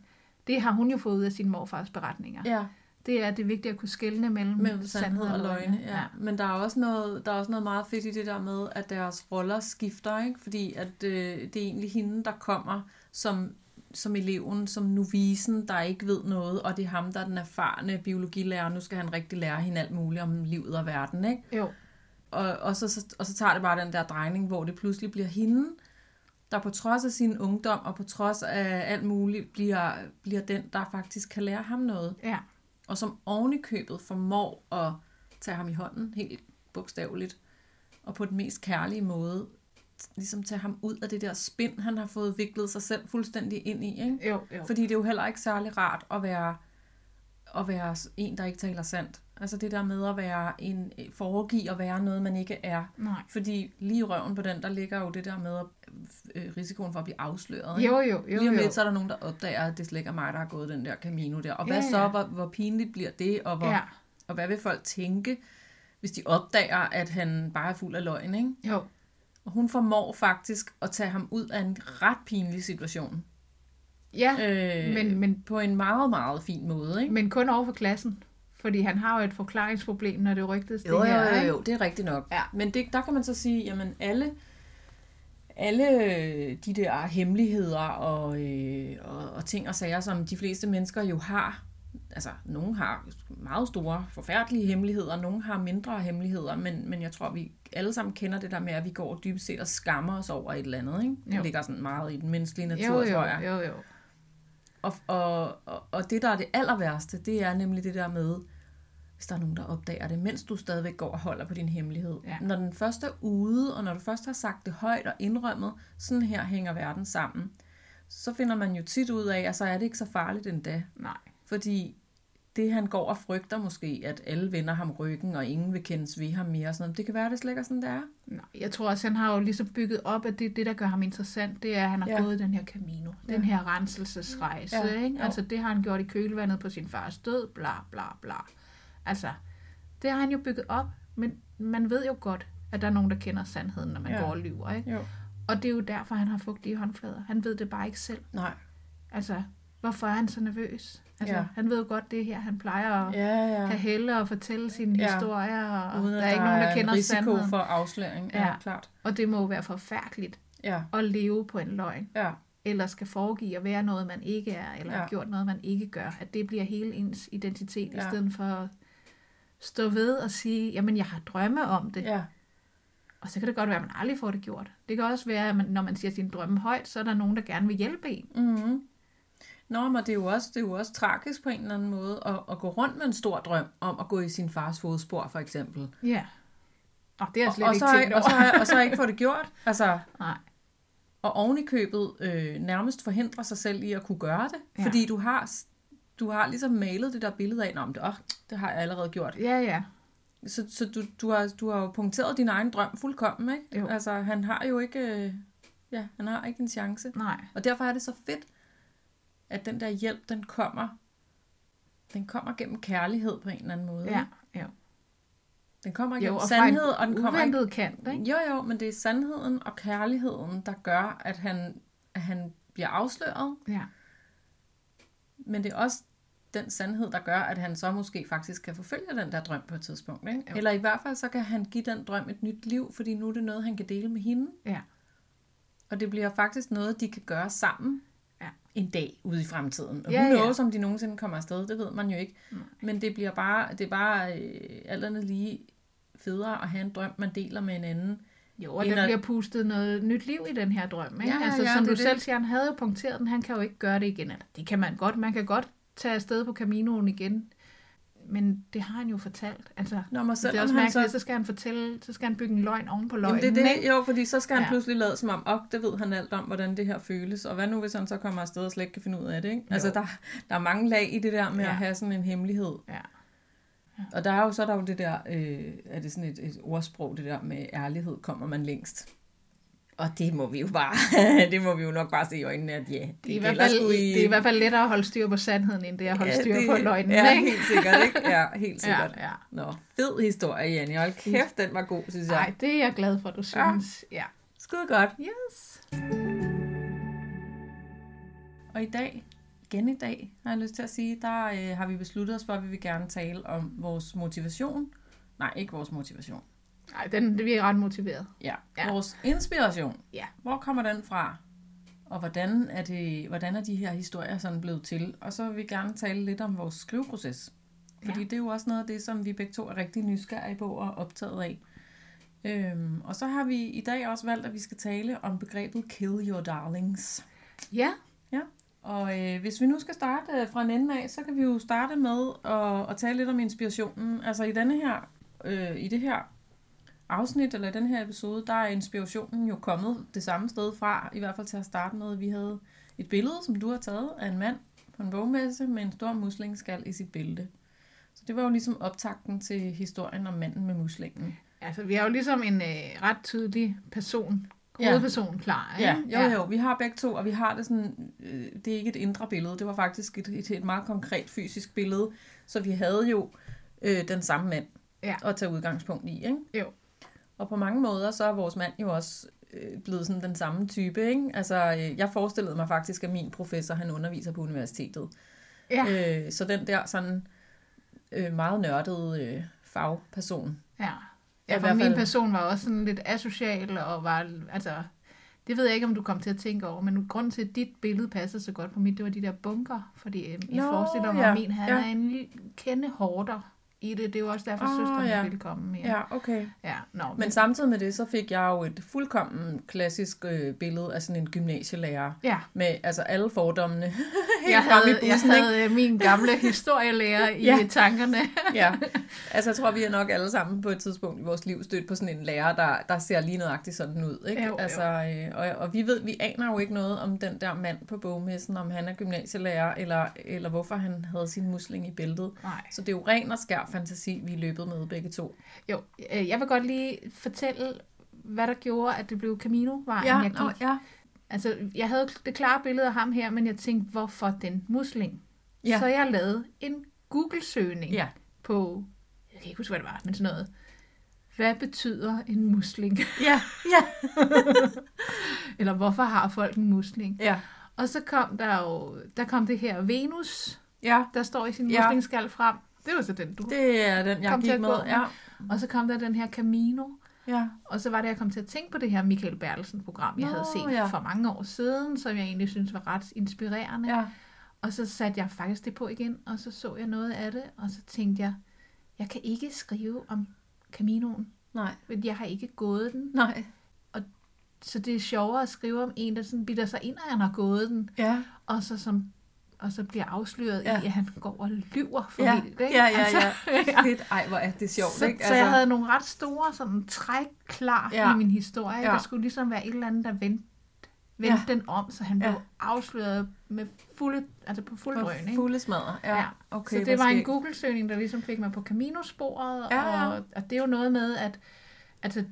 Speaker 1: det har hun jo fået ud af sin morfars beretninger.
Speaker 2: ja.
Speaker 1: Det er det vigtige at kunne skelne mellem,
Speaker 2: Mellem sandhed og løgne, ja. Men der er, også noget, der er også noget meget fedt i det der med, at deres roller skifter, ikke? Fordi at øh, det er egentlig hende, der kommer som, som eleven, som novisen, der ikke ved noget, og det er ham, der er den erfarne biologilærer. Nu skal han rigtig lære hende alt muligt om livet og verden, ikke?
Speaker 1: Jo,
Speaker 2: Og, og, så, så, og så tager det bare den der drejning, hvor det pludselig bliver hende, der på trods af sin ungdom og på trods af alt muligt, bliver, bliver den, der faktisk kan lære ham noget
Speaker 1: ja.
Speaker 2: og som oven i købet formår at tage ham i hånden, helt bogstaveligt, og på den mest kærlige måde, ligesom tage ham ud af det der spind, han har fået viklet sig selv fuldstændig ind i. Ikke?
Speaker 1: Jo, jo.
Speaker 2: Fordi det er jo heller ikke særlig rart at være, at være en, der ikke taler sandt. Altså det der med at være en, foregive at være noget, man ikke er.
Speaker 1: Nej.
Speaker 2: Fordi lige i røven på den, der ligger jo det der med øh, risikoen for at blive afsløret. ikke?
Speaker 1: Jo, jo, jo,
Speaker 2: Lige om lidt, så er der nogen, der opdager, at det slet ikke er mig, der har gået den der Camino der. Og hvad
Speaker 1: Ja,
Speaker 2: så?
Speaker 1: ja.
Speaker 2: Hvor, hvor pinligt bliver det? Og, hvor,
Speaker 1: Ja,
Speaker 2: og hvad vil folk tænke, hvis de opdager, at han bare er fuld af løgn, ikke?
Speaker 1: jo.
Speaker 2: Og hun formår faktisk at tage ham ud af en ret pinlig situation.
Speaker 1: Ja,
Speaker 2: Øh,
Speaker 1: men, men,
Speaker 2: på en meget, meget fin måde, ikke?
Speaker 1: men kun over for klassen. Fordi han har jo et forklaringsproblem, når det rygtes det
Speaker 2: Jo, jo, jo, jo, det er rigtigt nok.
Speaker 1: Ja.
Speaker 2: Men det, der kan man så sige, jamen alle, alle de der hemmeligheder og, øh, og, og ting og sager, som de fleste mennesker jo har, altså nogle har meget store, forfærdelige hemmeligheder, nogle har mindre hemmeligheder, men, men jeg tror, vi alle sammen kender det der med, at vi går dybest set og skammer os over et eller andet. Ikke? Det
Speaker 1: Jo.
Speaker 2: ligger sådan meget i den menneskelige natur,
Speaker 1: Jo, jo,
Speaker 2: tror jeg.
Speaker 1: jo, jo.
Speaker 2: Og, og, og, og det, der er det aller værste, det er nemlig det der med, hvis der er nogen, der opdager det, mens du stadigvæk går og holder på din hemmelighed.
Speaker 1: Ja.
Speaker 2: Når den først er ude, og når du først har sagt det højt og indrømmet, sådan her hænger verden sammen, så finder man jo tit ud af, at så er det ikke så farligt endda.
Speaker 1: Nej.
Speaker 2: Fordi det, han går og frygter måske, at alle vender ham ryggen, og ingen vil kendes ved ham mere, og sådan noget. det kan være, det slet ikke er sådan, det er.
Speaker 1: Nej, jeg tror også, han har jo ligesom bygget op, at det, det der gør ham interessant, det er, at han har
Speaker 2: Ja.
Speaker 1: gået den her Camino,
Speaker 2: Ja.
Speaker 1: den her renselsesrejse.
Speaker 2: Ja.
Speaker 1: Ikke? Altså det har han gjort i kølvandet på sin fars død, bla bla bla. Altså, Det har han jo bygget op, men man ved jo godt, at der er nogen, der kender sandheden, når man
Speaker 2: Ja.
Speaker 1: går og lyver. Ikke?
Speaker 2: Jo.
Speaker 1: Og det er jo derfor, han har fugtige håndflader. Han ved det bare ikke selv.
Speaker 2: Nej.
Speaker 1: Altså, hvorfor er han så nervøs? Altså,
Speaker 2: Ja.
Speaker 1: han ved jo godt, det er her, han plejer at ja.
Speaker 2: Ja,
Speaker 1: have helle og fortælle sine
Speaker 2: Ja.
Speaker 1: historier, og
Speaker 2: Uden
Speaker 1: der er ikke nogen, der
Speaker 2: en
Speaker 1: kender
Speaker 2: risiko
Speaker 1: sandheden.
Speaker 2: for afsløring. Ja,
Speaker 1: Ja.
Speaker 2: klart.
Speaker 1: Og det må jo være forfærdeligt
Speaker 2: Ja,
Speaker 1: at leve på en løgn,
Speaker 2: ja,
Speaker 1: eller skal foregive at være noget, man ikke er, eller
Speaker 2: Ja.
Speaker 1: har gjort noget, man ikke gør. At det bliver hele ens identitet,
Speaker 2: Ja.
Speaker 1: i stedet for stå ved og sige, jamen jeg har drømme om det.
Speaker 2: ja.
Speaker 1: Og så kan det godt være, at man aldrig får det gjort. Det kan også være, at man, når man siger sine drømme højt, så er der nogen, der gerne vil hjælpe en.
Speaker 2: Mm-hmm. Nå, men det er, jo også, det er jo også tragisk på en eller anden måde at, at gå rundt med en stor drøm om at gå i sin fars fodspor, for eksempel.
Speaker 1: Ja. Og det er jeg
Speaker 2: Og,
Speaker 1: slet
Speaker 2: og,
Speaker 1: ikke
Speaker 2: så,
Speaker 1: tænkt
Speaker 2: og, så,
Speaker 1: over.
Speaker 2: og så ikke få det gjort. Altså,
Speaker 1: Nej.
Speaker 2: og oven i købet øh, nærmest forhindre sig selv i at kunne gøre det. Ja. Fordi du har, du har ligesom malet det der billede af, om det, oh, det har jeg allerede gjort.
Speaker 1: Ja, ja.
Speaker 2: Så, så du, du, har, du har jo punkteret din egen drøm fuldkommen, ikke?
Speaker 1: Jo.
Speaker 2: Altså, han har jo ikke, øh, ja, han har ikke en chance.
Speaker 1: Nej.
Speaker 2: Og derfor er det så fedt, at den der hjælp, den kommer, den kommer gennem kærlighed på en eller anden måde.
Speaker 1: Ja,
Speaker 2: ikke?
Speaker 1: jo.
Speaker 2: Den kommer
Speaker 1: Jo,
Speaker 2: gennem
Speaker 1: og fra
Speaker 2: sandhed, og den kommer ikke...
Speaker 1: kant, ikke?
Speaker 2: Jo, jo, men det er sandheden og kærligheden, der gør, at han, at han bliver afsløret.
Speaker 1: Ja.
Speaker 2: Men det er også den sandhed, der gør, at han så måske faktisk kan forfølge den der drøm på et tidspunkt. Ikke?
Speaker 1: Jo.
Speaker 2: Eller i hvert fald, så kan han give den drøm et nyt liv, fordi nu er det noget, han kan dele med hende.
Speaker 1: Ja.
Speaker 2: Og det bliver faktisk noget, de kan gøre sammen
Speaker 1: Ja.
Speaker 2: en dag ude i fremtiden. Og
Speaker 1: Ja,
Speaker 2: ja,
Speaker 1: ja.
Speaker 2: who knows, om de nogensinde kommer afsted, det ved man jo ikke.
Speaker 1: Nej.
Speaker 2: Men det bliver bare, det er bare øh, alt andet lige federe at have en drøm, man deler med en anden.
Speaker 1: Jo, og
Speaker 2: End
Speaker 1: der bliver pustet noget nyt liv i den her drøm. Ikke?
Speaker 2: Ja,
Speaker 1: altså,
Speaker 2: ja,
Speaker 1: som
Speaker 2: det
Speaker 1: du
Speaker 2: er
Speaker 1: selv
Speaker 2: det.
Speaker 1: siger, han havde jo punkteret den, han kan jo ikke gøre det igen. Eller, Det kan man godt, man kan godt tage afsted på Caminoen igen, men det har han jo fortalt. Altså,
Speaker 2: Når man
Speaker 1: det er også mærkeligt,
Speaker 2: så...
Speaker 1: så skal han fortælle, så skal han bygge en løgn oven på løgnen.
Speaker 2: Jamen, det er
Speaker 1: ikke?
Speaker 2: det, jo, fordi så skal han
Speaker 1: Ja.
Speaker 2: pludselig lade som om, op, det ved han alt om, hvordan det her føles, og hvad nu, hvis han så kommer afsted og slet ikke kan finde ud af det, ikke? Altså, der, der er mange lag i det der med. Ja. at have sådan en hemmelighed.
Speaker 1: Ja.
Speaker 2: Og der er jo så er der jo det der, øh, er det sådan et, et ordsprog, det der med ærlighed kommer man længst. Og det må vi jo bare, det må vi jo nok bare se i øjnene, at ja, det,
Speaker 1: Det er, i hvert fald,
Speaker 2: i...
Speaker 1: det er i hvert fald lettere at holde styr på sandheden, end det er at holde styr
Speaker 2: det,
Speaker 1: på løgnen.
Speaker 2: Ja,
Speaker 1: ikke?
Speaker 2: helt sikkert, ikke? Ja, helt sikkert.
Speaker 1: Ja, ja.
Speaker 2: Nå, fed historie, Janne. Hold kæft, den var god, synes jeg.
Speaker 1: Nej, det er jeg glad for, du synes. Ja.
Speaker 2: Skide godt.
Speaker 1: Yes.
Speaker 2: Og i dag, igen i dag, har jeg lyst til at sige, der øh, har vi besluttet os for, at vi vil gerne tale om vores motivation. Nej, ikke vores motivation.
Speaker 1: Nej, den, det er ret motiveret.
Speaker 2: Ja,
Speaker 1: Ja.
Speaker 2: ja. vores inspiration.
Speaker 1: Ja.
Speaker 2: Hvor kommer den fra? Og hvordan er, det, hvordan er de her historier sådan blevet til? Og så vil vi gerne tale lidt om vores skriveproces. Fordi
Speaker 1: Ja.
Speaker 2: det er jo også noget af det, som vi begge to er rigtig nysgerrige på og optaget af. Øhm, og så har vi i dag også valgt, at vi skal tale om begrebet kill your darlings.
Speaker 1: Ja,
Speaker 2: og øh, hvis vi nu skal starte øh, fra en ende af, så kan vi jo starte med at, at tale lidt om inspirationen. Altså i denne her, øh, i det her afsnit, eller i den her episode, der er inspirationen jo kommet det samme sted fra, i hvert fald til at starte med. Vi havde et billede, som du har taget af en mand på en bogmesse med en stor muslingskal i sit bælte. Så det var jo ligesom optakten til historien om manden med muslingen.
Speaker 1: altså vi har jo ligesom en øh, ret tydelig person,
Speaker 2: Ja.
Speaker 1: hovedperson klar. Ikke?
Speaker 2: Ja, jo, jo, vi har begge to, og vi har det sådan, øh, det er ikke et indre billede, det var faktisk et, et, et meget konkret fysisk billede, så vi havde jo øh, den samme mand
Speaker 1: Ja.
Speaker 2: at tage udgangspunkt i, ikke?
Speaker 1: Jo.
Speaker 2: Og på mange måder, så er vores mand jo også øh, blevet sådan den samme type, ikke? Altså, øh, jeg forestillede mig faktisk, at min professor, han underviser på universitetet.
Speaker 1: Ja.
Speaker 2: Øh, så den der sådan øh, meget nørdede øh, fagperson.
Speaker 1: Ja, ja for min person var også sådan lidt asocial og var, altså, det ved jeg ikke, om du kom til at tænke over, men grunden til, at dit billede passede så godt på mit, det var de der bunker, fordi øh, jeg forestiller mig,
Speaker 2: ja,
Speaker 1: at min han
Speaker 2: ja.
Speaker 1: er en kende hårder i det. Det er jo også derfor, oh, søsteren
Speaker 2: ja.
Speaker 1: ville komme mere.
Speaker 2: Ja, okay.
Speaker 1: ja nå,
Speaker 2: Men samtidig med det, så fik jeg jo et fuldkommen klassisk øh, billede af sådan en gymnasielærer.
Speaker 1: ja.
Speaker 2: Med altså alle fordommene
Speaker 1: Jeg
Speaker 2: fremme i
Speaker 1: havde, jeg
Speaker 2: bussen, ikke?
Speaker 1: havde øh, min gamle historielærer i
Speaker 2: Ja.
Speaker 1: tankerne.
Speaker 2: Ja, altså jeg tror, vi er nok alle sammen på et tidspunkt i vores liv stødt på sådan en lærer, der, der ser lige nøjagtigt sådan ud. Ikke?
Speaker 1: Jo.
Speaker 2: altså, øh, og, og vi ved, vi aner jo ikke noget om den der mand på bogmessen, om han er gymnasielærer, eller, eller hvorfor han havde sin musling i bæltet.
Speaker 1: Nej.
Speaker 2: Så det er jo ren og skær fantasi, vi løbet med begge to.
Speaker 1: Jo, øh, jeg vil godt lige fortælle, hvad der gjorde, at det blev Camino-vejen, jeg gik.
Speaker 2: nå, ja.
Speaker 1: Altså, jeg havde det klare billede af ham her, men jeg tænkte, hvorfor den musling?
Speaker 2: Ja.
Speaker 1: Så jeg lavede en Google-søgning
Speaker 2: ja.
Speaker 1: på jeg kan ikke huske, hvad det var, men sådan noget. Hvad betyder en musling?
Speaker 2: Ja, ja.
Speaker 1: Eller hvorfor har folk en musling?
Speaker 2: Ja,
Speaker 1: Og så kom der jo, der kom det her Venus,
Speaker 2: ja.
Speaker 1: der står i sin
Speaker 2: Ja.
Speaker 1: muslingsskal frem. Det var så den, du.
Speaker 2: Det er den, jeg
Speaker 1: Kom til
Speaker 2: gik
Speaker 1: at
Speaker 2: med.
Speaker 1: gå med.
Speaker 2: Ja,
Speaker 1: Og så kom der den her Camino.
Speaker 2: ja.
Speaker 1: Og så var det, jeg kom til at tænke på det her Michael Bertelsen-program, jeg
Speaker 2: Nå,
Speaker 1: havde set
Speaker 2: ja.
Speaker 1: for mange år siden, som jeg egentlig synes var ret inspirerende.
Speaker 2: ja.
Speaker 1: Og så satte jeg faktisk det på igen, og så så jeg noget af det, og så tænkte jeg, jeg kan ikke skrive om Caminoen,
Speaker 2: Nej,
Speaker 1: men jeg har ikke gået den.
Speaker 2: nej.
Speaker 1: Så det er sjovere at skrive om en, der sådan bitter sig ind, at han har gået den,
Speaker 2: Ja,
Speaker 1: og så, som, og så bliver afsløret
Speaker 2: Ja.
Speaker 1: i, at han går og lyver for
Speaker 2: ja,
Speaker 1: vildt. Ikke?
Speaker 2: ja, ja,
Speaker 1: Altså,
Speaker 2: ja. Fedt. Ej, hvor er det sjovt,
Speaker 1: så,
Speaker 2: ikke?
Speaker 1: så jeg havde nogle ret store sådan, træk klar
Speaker 2: Ja.
Speaker 1: i min historie.
Speaker 2: Ja.
Speaker 1: Der skulle ligesom være et eller andet, der vendte, vendte
Speaker 2: Ja.
Speaker 1: den om, så han
Speaker 2: Ja.
Speaker 1: blev afsløret med fulde, altså på fuld drøn. Ikke?
Speaker 2: fulde smadre. Ja,
Speaker 1: Ja.
Speaker 2: okay.
Speaker 1: så det var en. Google-søgning, der ligesom fik mig på Camino-sporet,
Speaker 2: Ja, ja.
Speaker 1: og, og det er jo noget med, at altså,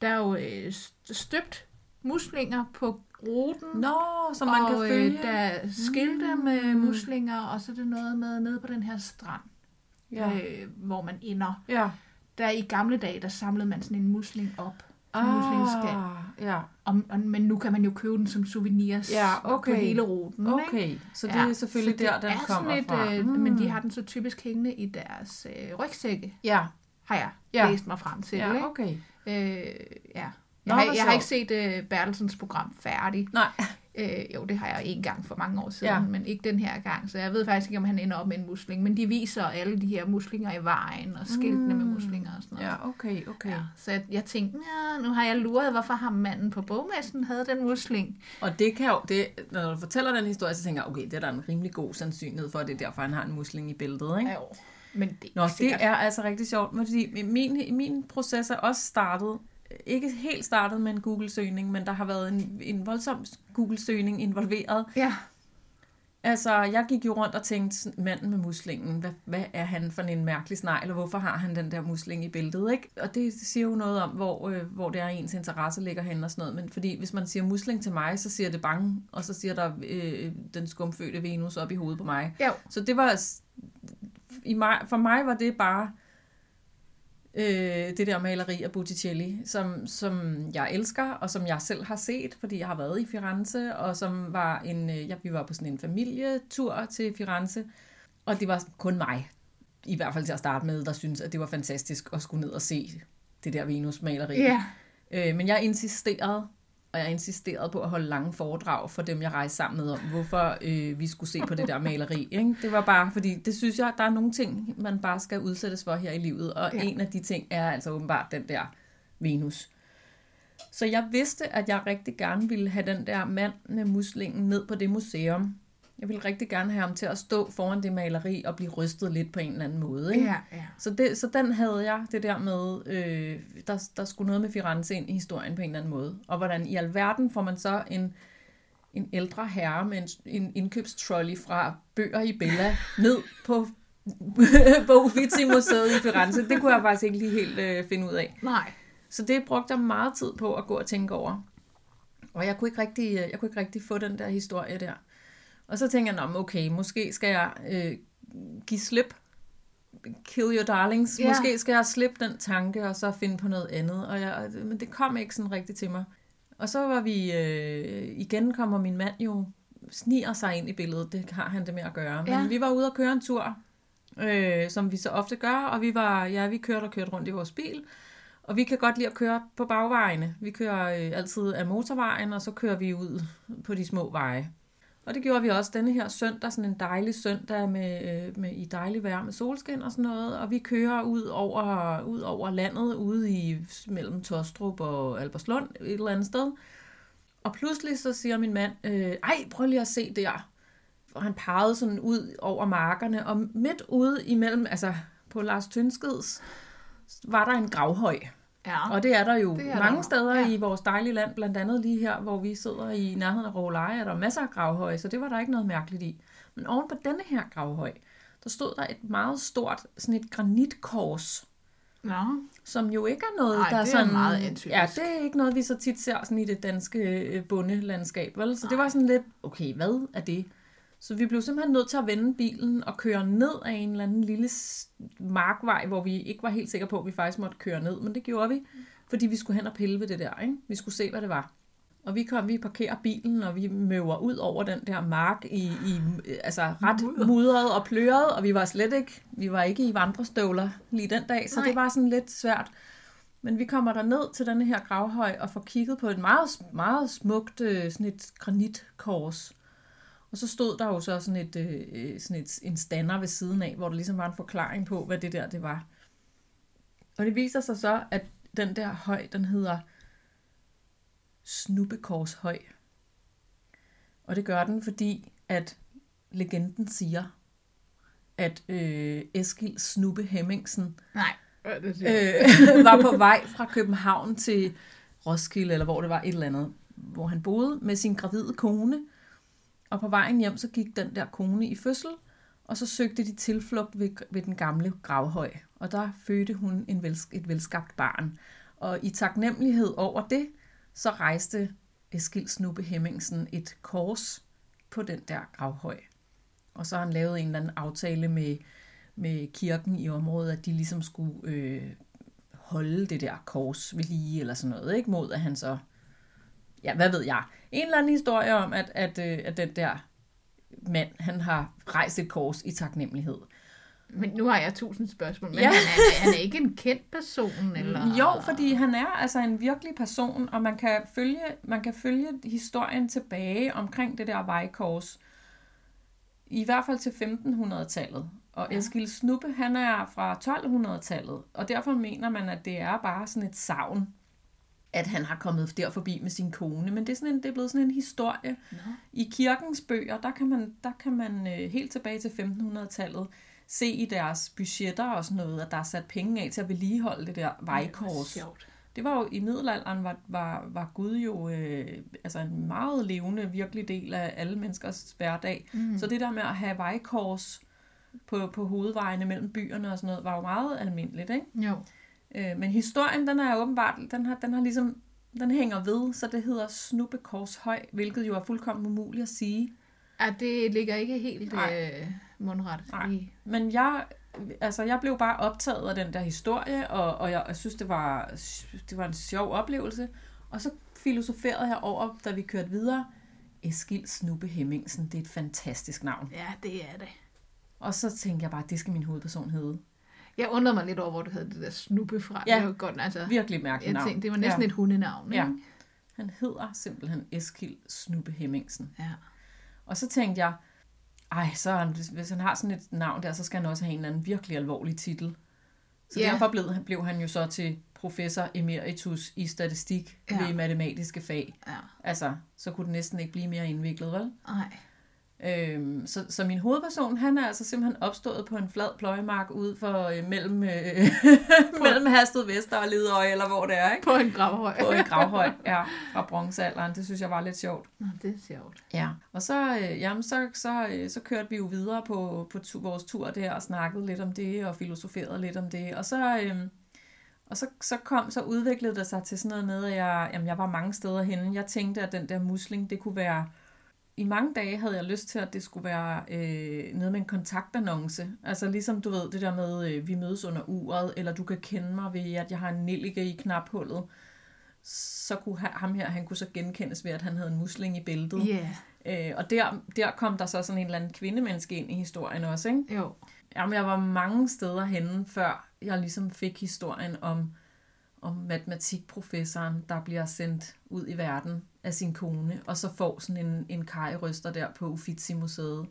Speaker 1: der er jo øh, støbt muslinger på ruten,
Speaker 2: Nå, så man
Speaker 1: og
Speaker 2: kan følge.
Speaker 1: Øh, der er skilte med
Speaker 2: Mm.
Speaker 1: muslinger, og så er det noget med nede på den her strand,
Speaker 2: Ja.
Speaker 1: øh, hvor man ender.
Speaker 2: ja.
Speaker 1: Der i gamle dage, der samlede man sådan en musling op.
Speaker 2: Ah, ja.
Speaker 1: Og, og, men nu kan man jo købe den som souvenirs
Speaker 2: Ja, okay.
Speaker 1: på hele ruten. Ikke?
Speaker 2: Okay, så det er selvfølgelig
Speaker 1: så
Speaker 2: der,
Speaker 1: det
Speaker 2: den
Speaker 1: er
Speaker 2: kommer
Speaker 1: sådan
Speaker 2: fra.
Speaker 1: øh, Men de har den så typisk hængende i deres øh, rygsække,
Speaker 2: Ja,
Speaker 1: har jeg
Speaker 2: Ja.
Speaker 1: ja. læst mig frem til.
Speaker 2: ja,
Speaker 1: ikke?
Speaker 2: okay.
Speaker 1: Øh, ja.
Speaker 2: Nå,
Speaker 1: Jeg, har, jeg har ikke set øh, Bertelsens program færdigt.
Speaker 2: Nej,
Speaker 1: Øh, jo, det har jeg en gang for mange år siden,
Speaker 2: Ja.
Speaker 1: men ikke den her gang. Så jeg ved faktisk ikke, om han ender op med en musling. Men de viser alle de her muslinger i vejen, og skiltene med muslinger og sådan noget.
Speaker 2: ja, okay, okay.
Speaker 1: Ja, så jeg, jeg tænkte, ja, nu har jeg luret, hvorfor ham manden på bogmessen havde den musling.
Speaker 2: Og det kan jo, det, når du fortæller den historie, så tænker jeg, okay, det er der en rimelig god sandsynlighed for, at det er derfor, han har en musling i bæltet, ikke?
Speaker 1: Ja, jo. Men det
Speaker 2: Nå,
Speaker 1: er
Speaker 2: det
Speaker 1: sikkert.
Speaker 2: er altså rigtig sjovt, fordi min, min proces er også startet, ikke helt startet med en Google-søgning, men der har været en, en voldsom Google-søgning involveret.
Speaker 1: Ja,
Speaker 2: Altså, jeg gik jo rundt og tænkte, manden med muslingen, hvad, hvad er han for en mærkelig snegl, og hvorfor har han den der musling i billedet, ikke? Og det siger jo noget om, hvor, øh, hvor det er ens interesse ligger hen og sådan noget, men fordi hvis man siger musling til mig, så siger det bange, og så siger der øh, den skumfødte Venus op i hovedet på mig.
Speaker 1: jo.
Speaker 2: Så det var, i mig, for mig var det bare øh, det der maleri af Botticelli, som, som jeg elsker, og som jeg selv har set, fordi jeg har været i Firenze, og som var en, øh, ja, vi var på sådan en familietur til Firenze, og det var kun mig, i hvert fald til at starte med, der synes at det var fantastisk at skulle ned og se det der Venus-maleri.
Speaker 1: Ja,
Speaker 2: Øh, men jeg insisterede, og jeg insisterede på at holde lange foredrag for dem, jeg rejste sammen med om, hvorfor øh, vi skulle se på det der maleri. Ikke? Det var bare, fordi det synes jeg, der er nogle ting, man bare skal udsættes for her i livet, og ja. En af de ting er altså åbenbart den der Venus. Så jeg vidste, at jeg rigtig gerne ville have den der mand med muslingen ned på det museum. Jeg ville rigtig gerne have ham til at stå foran det maleri og blive rystet lidt på en eller anden måde. Ikke?
Speaker 1: ja, ja.
Speaker 2: Så, det, så den havde jeg, det der med, øh, der, der skulle noget med Firenze ind i historien på en eller anden måde. Og hvordan i alverden får man så en, en ældre herre med en, en indkøbstrolley fra bøger i Bella ned på, på Uffizi-museet i Firenze. Det kunne jeg faktisk ikke lige helt øh, finde ud af.
Speaker 1: Nej.
Speaker 2: Så det brugte jeg meget tid på at gå og tænke over. Og jeg kunne ikke rigtig, øh, jeg kunne ikke rigtig få den der historie der. Og så tænker jeg, "Nå, men okay, måske skal jeg øh, give slip. Kill your darlings.
Speaker 1: Ja.
Speaker 2: Måske skal jeg slippe den tanke, og så finde på noget andet. Og jeg, men det kom ikke sådan rigtigt til mig. Og så var vi, øh, igen kommer min mand jo, sniger sig ind i billedet. Det har han det med at gøre. Men
Speaker 1: Ja.
Speaker 2: vi var ude og køre en tur, øh, som vi så ofte gør. Og vi var, ja, vi kørte og kørte rundt i vores bil. Og vi kan godt lide at køre på bagvejene. Vi kører øh, altid af motorvejen, og så kører vi ud på de små veje. Og det gjorde vi også denne her søndag, sådan en dejlig søndag med, øh, med i dejlig vejr med solskin og sådan noget. Og vi kører ud over, ud over landet, ude i mellem Tostrup og Alberslund, et eller andet sted. Og pludselig så siger min mand, øh, ej, prøv lige at se der. Og han pegede sådan ud over markerne, og midt ude imellem, altså på Lars Tønskeds, var der en gravhøj.
Speaker 1: Ja.
Speaker 2: Og det er der jo
Speaker 1: Det er der
Speaker 2: mange
Speaker 1: jo.
Speaker 2: steder
Speaker 1: Ja.
Speaker 2: i vores dejlige land, blandt andet lige her, hvor vi sidder i nærheden af Råleje, er der masser af gravhøje, så det var der ikke noget mærkeligt i. Men oven på denne her gravhøj, der stod der et meget stort, sådan et granitkors,
Speaker 1: Nå.
Speaker 2: som jo ikke er noget,
Speaker 1: Nej,
Speaker 2: der er
Speaker 1: det er
Speaker 2: sådan...
Speaker 1: meget atypisk.
Speaker 2: Ja, det er ikke noget, vi så tit ser sådan i det danske øh, bundelandskab, vel? Så det var sådan lidt, okay, hvad er det? Så vi blev simpelthen nødt til at vende bilen og køre ned af en eller anden lille markvej, hvor vi ikke var helt sikre på, at vi faktisk måtte køre ned, men det gjorde vi, fordi vi skulle hen og pille ved det der, ikke? Vi skulle se, hvad det var. Og vi kom, vi parkerer bilen, og vi møver ud over den der mark i, i altså ret mudret og pløret, og vi var slet ikke, vi var ikke i vandrestøvler lige den dag, så
Speaker 1: Nej.
Speaker 2: det var sådan lidt svært. Men vi kommer der ned til denne her gravhøj og får kigget på et meget, meget smukt øh, sådan et granitkors. Og så stod der jo så sådan, et, øh, sådan et, en stander ved siden af, hvor der ligesom var en forklaring på, hvad det der det var. Og det viser sig så, at den der høj, den hedder Snubbekorshøj. Og det gør den, fordi at legenden siger, at øh, Eskil Snubbe Hemmingsen
Speaker 1: Nej, øh, det
Speaker 2: øh, var på vej fra København til Roskilde, eller hvor det var et eller andet, hvor han boede med sin gravide kone. Og på vejen hjem, så gik den der kone i fødsel, og så søgte de tilflugt ved, ved den gamle gravhøj. Og der fødte hun en vel, et velskabt barn. Og i taknemmelighed over det, så rejste Eskild Snuppe Hemmingsen et kors på den der gravhøj. Og så har han lavet en eller anden aftale med, med kirken i området, at de ligesom skulle øh, holde det der kors ved lige, eller sådan noget, ikke? Mod at han så, ja, hvad ved jeg, en eller anden historie om, at, at, øh, at den der mand, han har rejst et kors i taknemmelighed.
Speaker 1: Men nu har jeg tusind spørgsmål. Men
Speaker 2: Ja.
Speaker 1: han, er, han er ikke en kendt person, eller?
Speaker 2: Jo, fordi han er altså en virkelig person, og man kan følge, man kan følge historien tilbage omkring det der vejkors, i hvert fald til 1500-tallet. Og ja. Eskil Snubbe, han er fra 1200-tallet, og derfor mener man, at det er bare sådan et savn, at han har kommet der forbi med sin kone. Men det er, sådan en, det er blevet sådan en historie.
Speaker 1: Nå.
Speaker 2: I kirkens bøger, der kan man, der kan man øh, helt tilbage til 1500-tallet se i deres budgetter og sådan noget, at der er sat penge af til at vedligeholde det der vejkors.
Speaker 1: Sjovt.
Speaker 2: Det var jo i middelalderen, var, var, var Gud jo øh, altså en meget levende, virkelig del af alle menneskers hverdag. Mm. Så det der med at have vejkors på, på hovedvejene mellem byerne og sådan noget, var jo meget almindeligt, ikke?
Speaker 1: Jo.
Speaker 2: Øh, men historien, den er åbenbart, den har, den har ligesom, den hænger ved, så det hedder Snubbekorshøj, hvilket jo er fuldkommen umuligt at sige.
Speaker 1: Ja, det ligger ikke helt
Speaker 2: Nej.
Speaker 1: øh, mundret
Speaker 2: Nej.
Speaker 1: i.
Speaker 2: Men jeg, altså jeg blev bare optaget af den der historie, og, og jeg, jeg synes, det var, det var en sjov oplevelse. Og så filosoferede jeg over, da vi kørte videre, Eskil Snubbe Hemmingsen, det er et fantastisk navn.
Speaker 1: Ja, det er det.
Speaker 2: Og så tænkte jeg bare, det skal min hovedperson hedde.
Speaker 1: Jeg undrede mig lidt over, hvor du havde det der snuppe fra.
Speaker 2: Ja.
Speaker 1: Det var godt, altså.
Speaker 2: Virkelig mærkeligt navn.
Speaker 1: tænkte, det var næsten
Speaker 2: ja.
Speaker 1: et hundenavn,
Speaker 2: Ja.
Speaker 1: ikke?
Speaker 2: Han hedder simpelthen Eskil Snubbe Hemmingsen.
Speaker 1: Ja.
Speaker 2: Og så tænkte jeg, ej, så han, hvis- han har sådan et navn der, så skal han også have en eller anden virkelig alvorlig titel. Så
Speaker 1: Ja.
Speaker 2: derfor blev, blev han jo så til professor emeritus i statistik
Speaker 1: Ja.
Speaker 2: ja. ved matematiske fag.
Speaker 1: Ja.
Speaker 2: Altså, så kunne det næsten ikke blive mere indviklet, vel?
Speaker 1: Nej.
Speaker 2: Øhm, så, så min hovedperson, han er altså simpelthen opstået på en flad pløjemark ude for øh, mellem, øh, mellem Hasted Vester og Ledøje, eller hvor det er, ikke?
Speaker 1: På en gravhøj.
Speaker 2: På en gravhøj, ja, fra bronzealderen. Det synes jeg var lidt sjovt.
Speaker 1: Nå, det er sjovt.
Speaker 2: Ja, og så, øh, jamen, så, så, øh, så kørte vi jo videre på, på tu, vores tur der og snakkede lidt om det og filosoferede lidt om det. Og så, øh, og så, så kom, så udviklede det sig til sådan noget med, at jeg, jamen, jeg var mange steder henne. Jeg tænkte, at den der musling, det kunne være... I mange dage havde jeg lyst til, at det skulle være øh, noget med en kontaktannonce. Altså ligesom du ved, det der med, øh, vi mødes under uret, eller du kan kende mig ved, at jeg har en nellike i knaphullet. Så kunne ha- ham her, han kunne så genkendes ved, at han havde en musling i bæltet.
Speaker 1: Ja.
Speaker 2: Øh, og der, der kom der så sådan en eller anden kvindemenneske ind i historien også, ikke?
Speaker 1: Jo.
Speaker 2: Jamen, jeg var mange steder henne, før jeg ligesom fik historien om, om matematikprofessoren, der bliver sendt ud i verden af sin kone, og så får sådan en, en kajryster der på Uffizi-museet.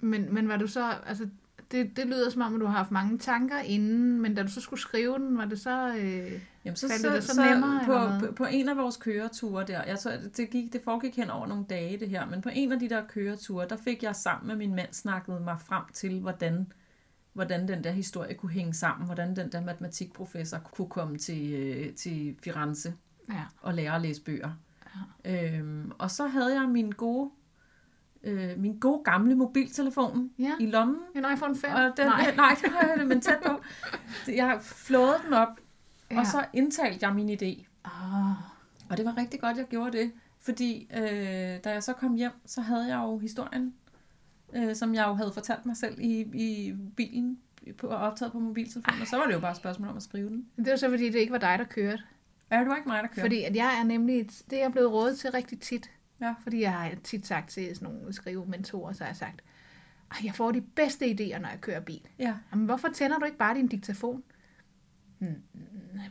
Speaker 1: Men, men var du så, altså, det, det lyder som om, at du har haft mange tanker inden, men da du så skulle skrive den, var det så... Øh...
Speaker 2: Jamen, så, så,
Speaker 1: det
Speaker 2: så,
Speaker 1: så nemmere,
Speaker 2: på,
Speaker 1: eller
Speaker 2: på, på en af vores køreture der, jeg tror, det, gik, det foregik hen over nogle dage det her, men på en af de der køreture, der fik jeg sammen med min mand snakket mig frem til, hvordan, hvordan den der historie kunne hænge sammen, hvordan den der matematikprofessor kunne komme til, øh, til Firenze
Speaker 1: Ja.
Speaker 2: og lære at læse bøger. Ja. Øhm, og så havde jeg min gode, øh, min gode gamle mobiltelefon
Speaker 1: Ja.
Speaker 2: i lommen,
Speaker 1: En iPhone 5?
Speaker 2: og den, nej. nej, det har jeg men tæt på. Jeg flået den op, ja. Og så indtalte jeg min idé.
Speaker 1: Ah,
Speaker 2: Og det var rigtig godt, jeg gjorde det. Fordi øh, da jeg så kom hjem, så havde jeg jo historien øh, som jeg jo havde fortalt mig selv i, i bilen på, optaget på mobiltelefonen, og så var det jo bare et spørgsmål om at skrive den.
Speaker 1: Det var så, fordi det ikke var dig, der kørte.
Speaker 2: Ja, det var ikke mig, der kørte.
Speaker 1: Fordi at jeg er nemlig, det er jeg blevet rådet til rigtig tit.
Speaker 2: Ja.
Speaker 1: Fordi jeg har tit sagt til sådan nogle skrivementorer, så har jeg sagt, "Ej, jeg får de bedste idéer, når jeg kører bil.
Speaker 2: Ja,
Speaker 1: Jamen, hvorfor tænder du ikke bare din diktafon? "Hmm,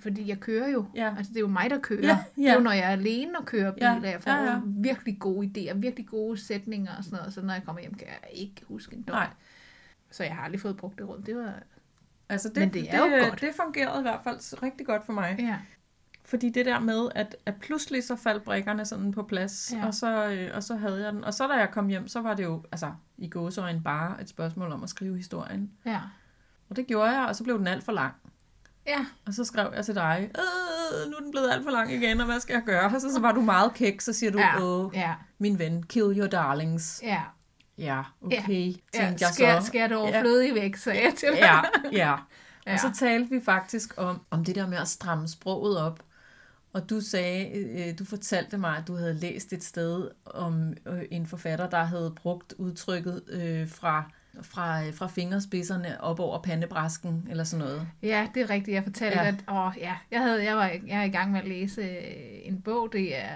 Speaker 1: Fordi jeg kører jo.
Speaker 2: Ja.
Speaker 1: Altså, det er jo mig, der kører.
Speaker 2: Ja,
Speaker 1: Det er
Speaker 2: ja.
Speaker 1: jo, når jeg er alene og kører bil,
Speaker 2: Ja,
Speaker 1: at jeg får
Speaker 2: ja, ja.
Speaker 1: virkelig gode idéer, virkelig gode sætninger og sådan noget. Så når jeg kommer hjem, kan jeg ikke huske en dom.
Speaker 2: nej.
Speaker 1: Så jeg har aldrig fået brugt det råd. Det var...
Speaker 2: Altså det,
Speaker 1: Men det er jo
Speaker 2: det,
Speaker 1: godt.
Speaker 2: det fungerede i hvert fald rigtig godt for mig.
Speaker 1: Ja.
Speaker 2: Fordi det der med, at, at pludselig så faldt brikkerne sådan på plads,
Speaker 1: Ja.
Speaker 2: ja. og, så, øh, og så havde jeg den. Og så da jeg kom hjem, så var det jo altså, i gåseøjne bare et spørgsmål om at skrive historien.
Speaker 1: Ja.
Speaker 2: Og det gjorde jeg, og så blev den alt for lang.
Speaker 1: Ja.
Speaker 2: Og så skrev jeg til dig, øh, nu er den blevet alt for lang igen, og hvad skal jeg gøre? Og så, så var du meget kæk, så siger du,
Speaker 1: Ja.
Speaker 2: åh,
Speaker 1: Ja.
Speaker 2: min ven, kill your darlings.
Speaker 1: Ja.
Speaker 2: Ja, okay,
Speaker 1: Ja.
Speaker 2: tænkte jeg
Speaker 1: Skær,
Speaker 2: så.
Speaker 1: skær det overflødige væk, sagde jeg til dig.
Speaker 2: Ja, ja.
Speaker 1: Ja.
Speaker 2: Og så talte vi faktisk om, om det der med at stramme sproget op. Og du sagde, øh, du fortalte mig, at du havde læst et sted om øh, en forfatter, der havde brugt udtrykket øh, fra, fra, øh, fra fingerspidserne op over pandebræsken, eller sådan noget.
Speaker 1: Ja, det er rigtigt. Jeg fortalte,
Speaker 2: Ja.
Speaker 1: at åh, ja, jeg, havde, jeg, var, jeg er i gang med at læse øh, en bog. Det er,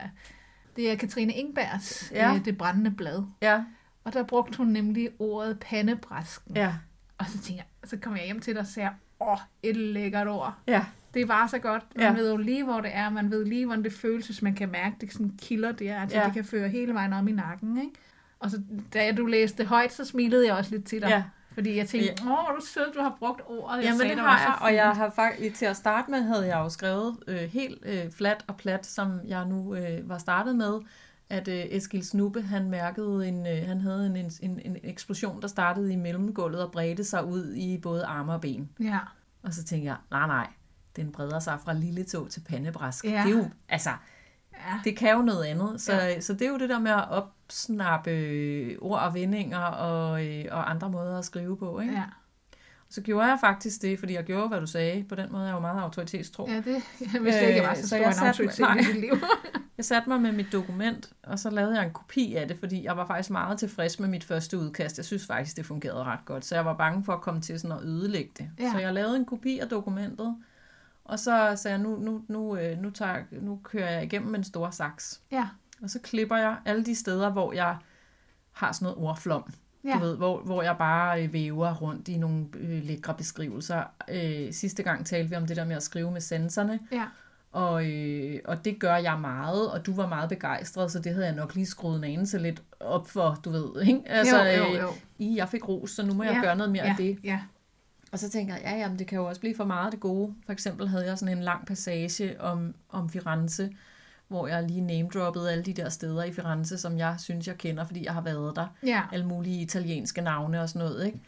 Speaker 1: det er Katrine Ingbergs
Speaker 2: Ja.
Speaker 1: øh, Det brændende blad.
Speaker 2: Ja,
Speaker 1: Og der brugte hun nemlig ordet pandebræsken.
Speaker 2: ja,
Speaker 1: Og så tænkte jeg, så kom jeg hjem til dig og sagde, åh, et lækkert ord.
Speaker 2: ja,
Speaker 1: Det var så godt. Man
Speaker 2: Ja.
Speaker 1: ja. ved jo lige, hvor det er. Man ved lige, hvordan det føles, hvis man kan mærke, det sådan kilder der. Altså,
Speaker 2: Ja.
Speaker 1: ja. det kan føre hele vejen op i nakken, ikke? Og så, da du læste højt, så smilede jeg også lidt til dig.
Speaker 2: ja.
Speaker 1: Fordi jeg tænkte, åh, hvor er du sød, du har brugt ordet. Jeg
Speaker 2: Jamen
Speaker 1: sagde,
Speaker 2: det har jeg, og jeg har faktisk, til at starte med, havde jeg jo skrevet øh, helt øh, flat og plat, som jeg nu øh, var startet med, at øh, Eskil Snubbe, han mærkede en, øh, han havde en, en, en eksplosion, der startede i mellemgulvet og bredte sig ud i både arme og ben.
Speaker 1: Ja.
Speaker 2: Og så tænkte jeg, nej nej, den breder sig fra lille tog til pandebræsk.
Speaker 1: Ja.
Speaker 2: Det er jo, altså,
Speaker 1: Ja.
Speaker 2: det kan jo noget andet. Så,
Speaker 1: Ja.
Speaker 2: så det er jo det der med at opsnappe øh, ord og vendinger og, øh, og andre måder at skrive på. Ikke?
Speaker 1: Ja.
Speaker 2: Så gjorde jeg faktisk det, fordi jeg gjorde, hvad du sagde. På den måde er jeg jo meget autoritetstro.
Speaker 1: ja, det jeg vidste ikke, jeg var så,
Speaker 2: Øh, så
Speaker 1: stor
Speaker 2: jeg
Speaker 1: en
Speaker 2: mig-
Speaker 1: autoritet
Speaker 2: nej.
Speaker 1: i mit liv.
Speaker 2: Jeg satte mig med mit dokument, og så lavede jeg en kopi af det, fordi jeg var faktisk meget tilfreds med mit første udkast. Jeg synes faktisk, det fungerede ret godt, så jeg var bange for at komme til sådan at ødelægge det.
Speaker 1: Ja.
Speaker 2: Så jeg lavede en kopi af dokumentet, og så sagde jeg, nu, nu, nu, øh, nu, tager, jeg- nu kører jeg igennem en stor saks.
Speaker 1: Ja.
Speaker 2: Og så klipper jeg alle de steder, hvor jeg har sådan noget ordflom.
Speaker 1: Ja.
Speaker 2: Du ved, hvor, hvor jeg bare øh, væver rundt i nogle øh, lækre beskrivelser. Øh, sidste gang talte vi om det der med at skrive med sensorne,
Speaker 1: Ja.
Speaker 2: og, øh, og det gør jeg meget, og du var meget begejstret, så det havde jeg nok lige skruet en anelse lidt op for, du ved. Ikke? Altså,
Speaker 1: jo, jo,
Speaker 2: øh,
Speaker 1: jo.
Speaker 2: I, jeg fik ros, så nu må jeg
Speaker 1: Ja,
Speaker 2: gøre noget mere
Speaker 1: ja,
Speaker 2: af det.
Speaker 1: Ja.
Speaker 2: Og så tænker jeg, ja, jamen, det kan jo også blive for meget det gode. For eksempel havde jeg sådan en lang passage om, om Firenze, hvor jeg lige name-droppede alle de der steder i Firenze, som jeg synes, jeg kender, fordi jeg har været der.
Speaker 1: Ja.
Speaker 2: Alle mulige italienske navne og sådan noget, ikke?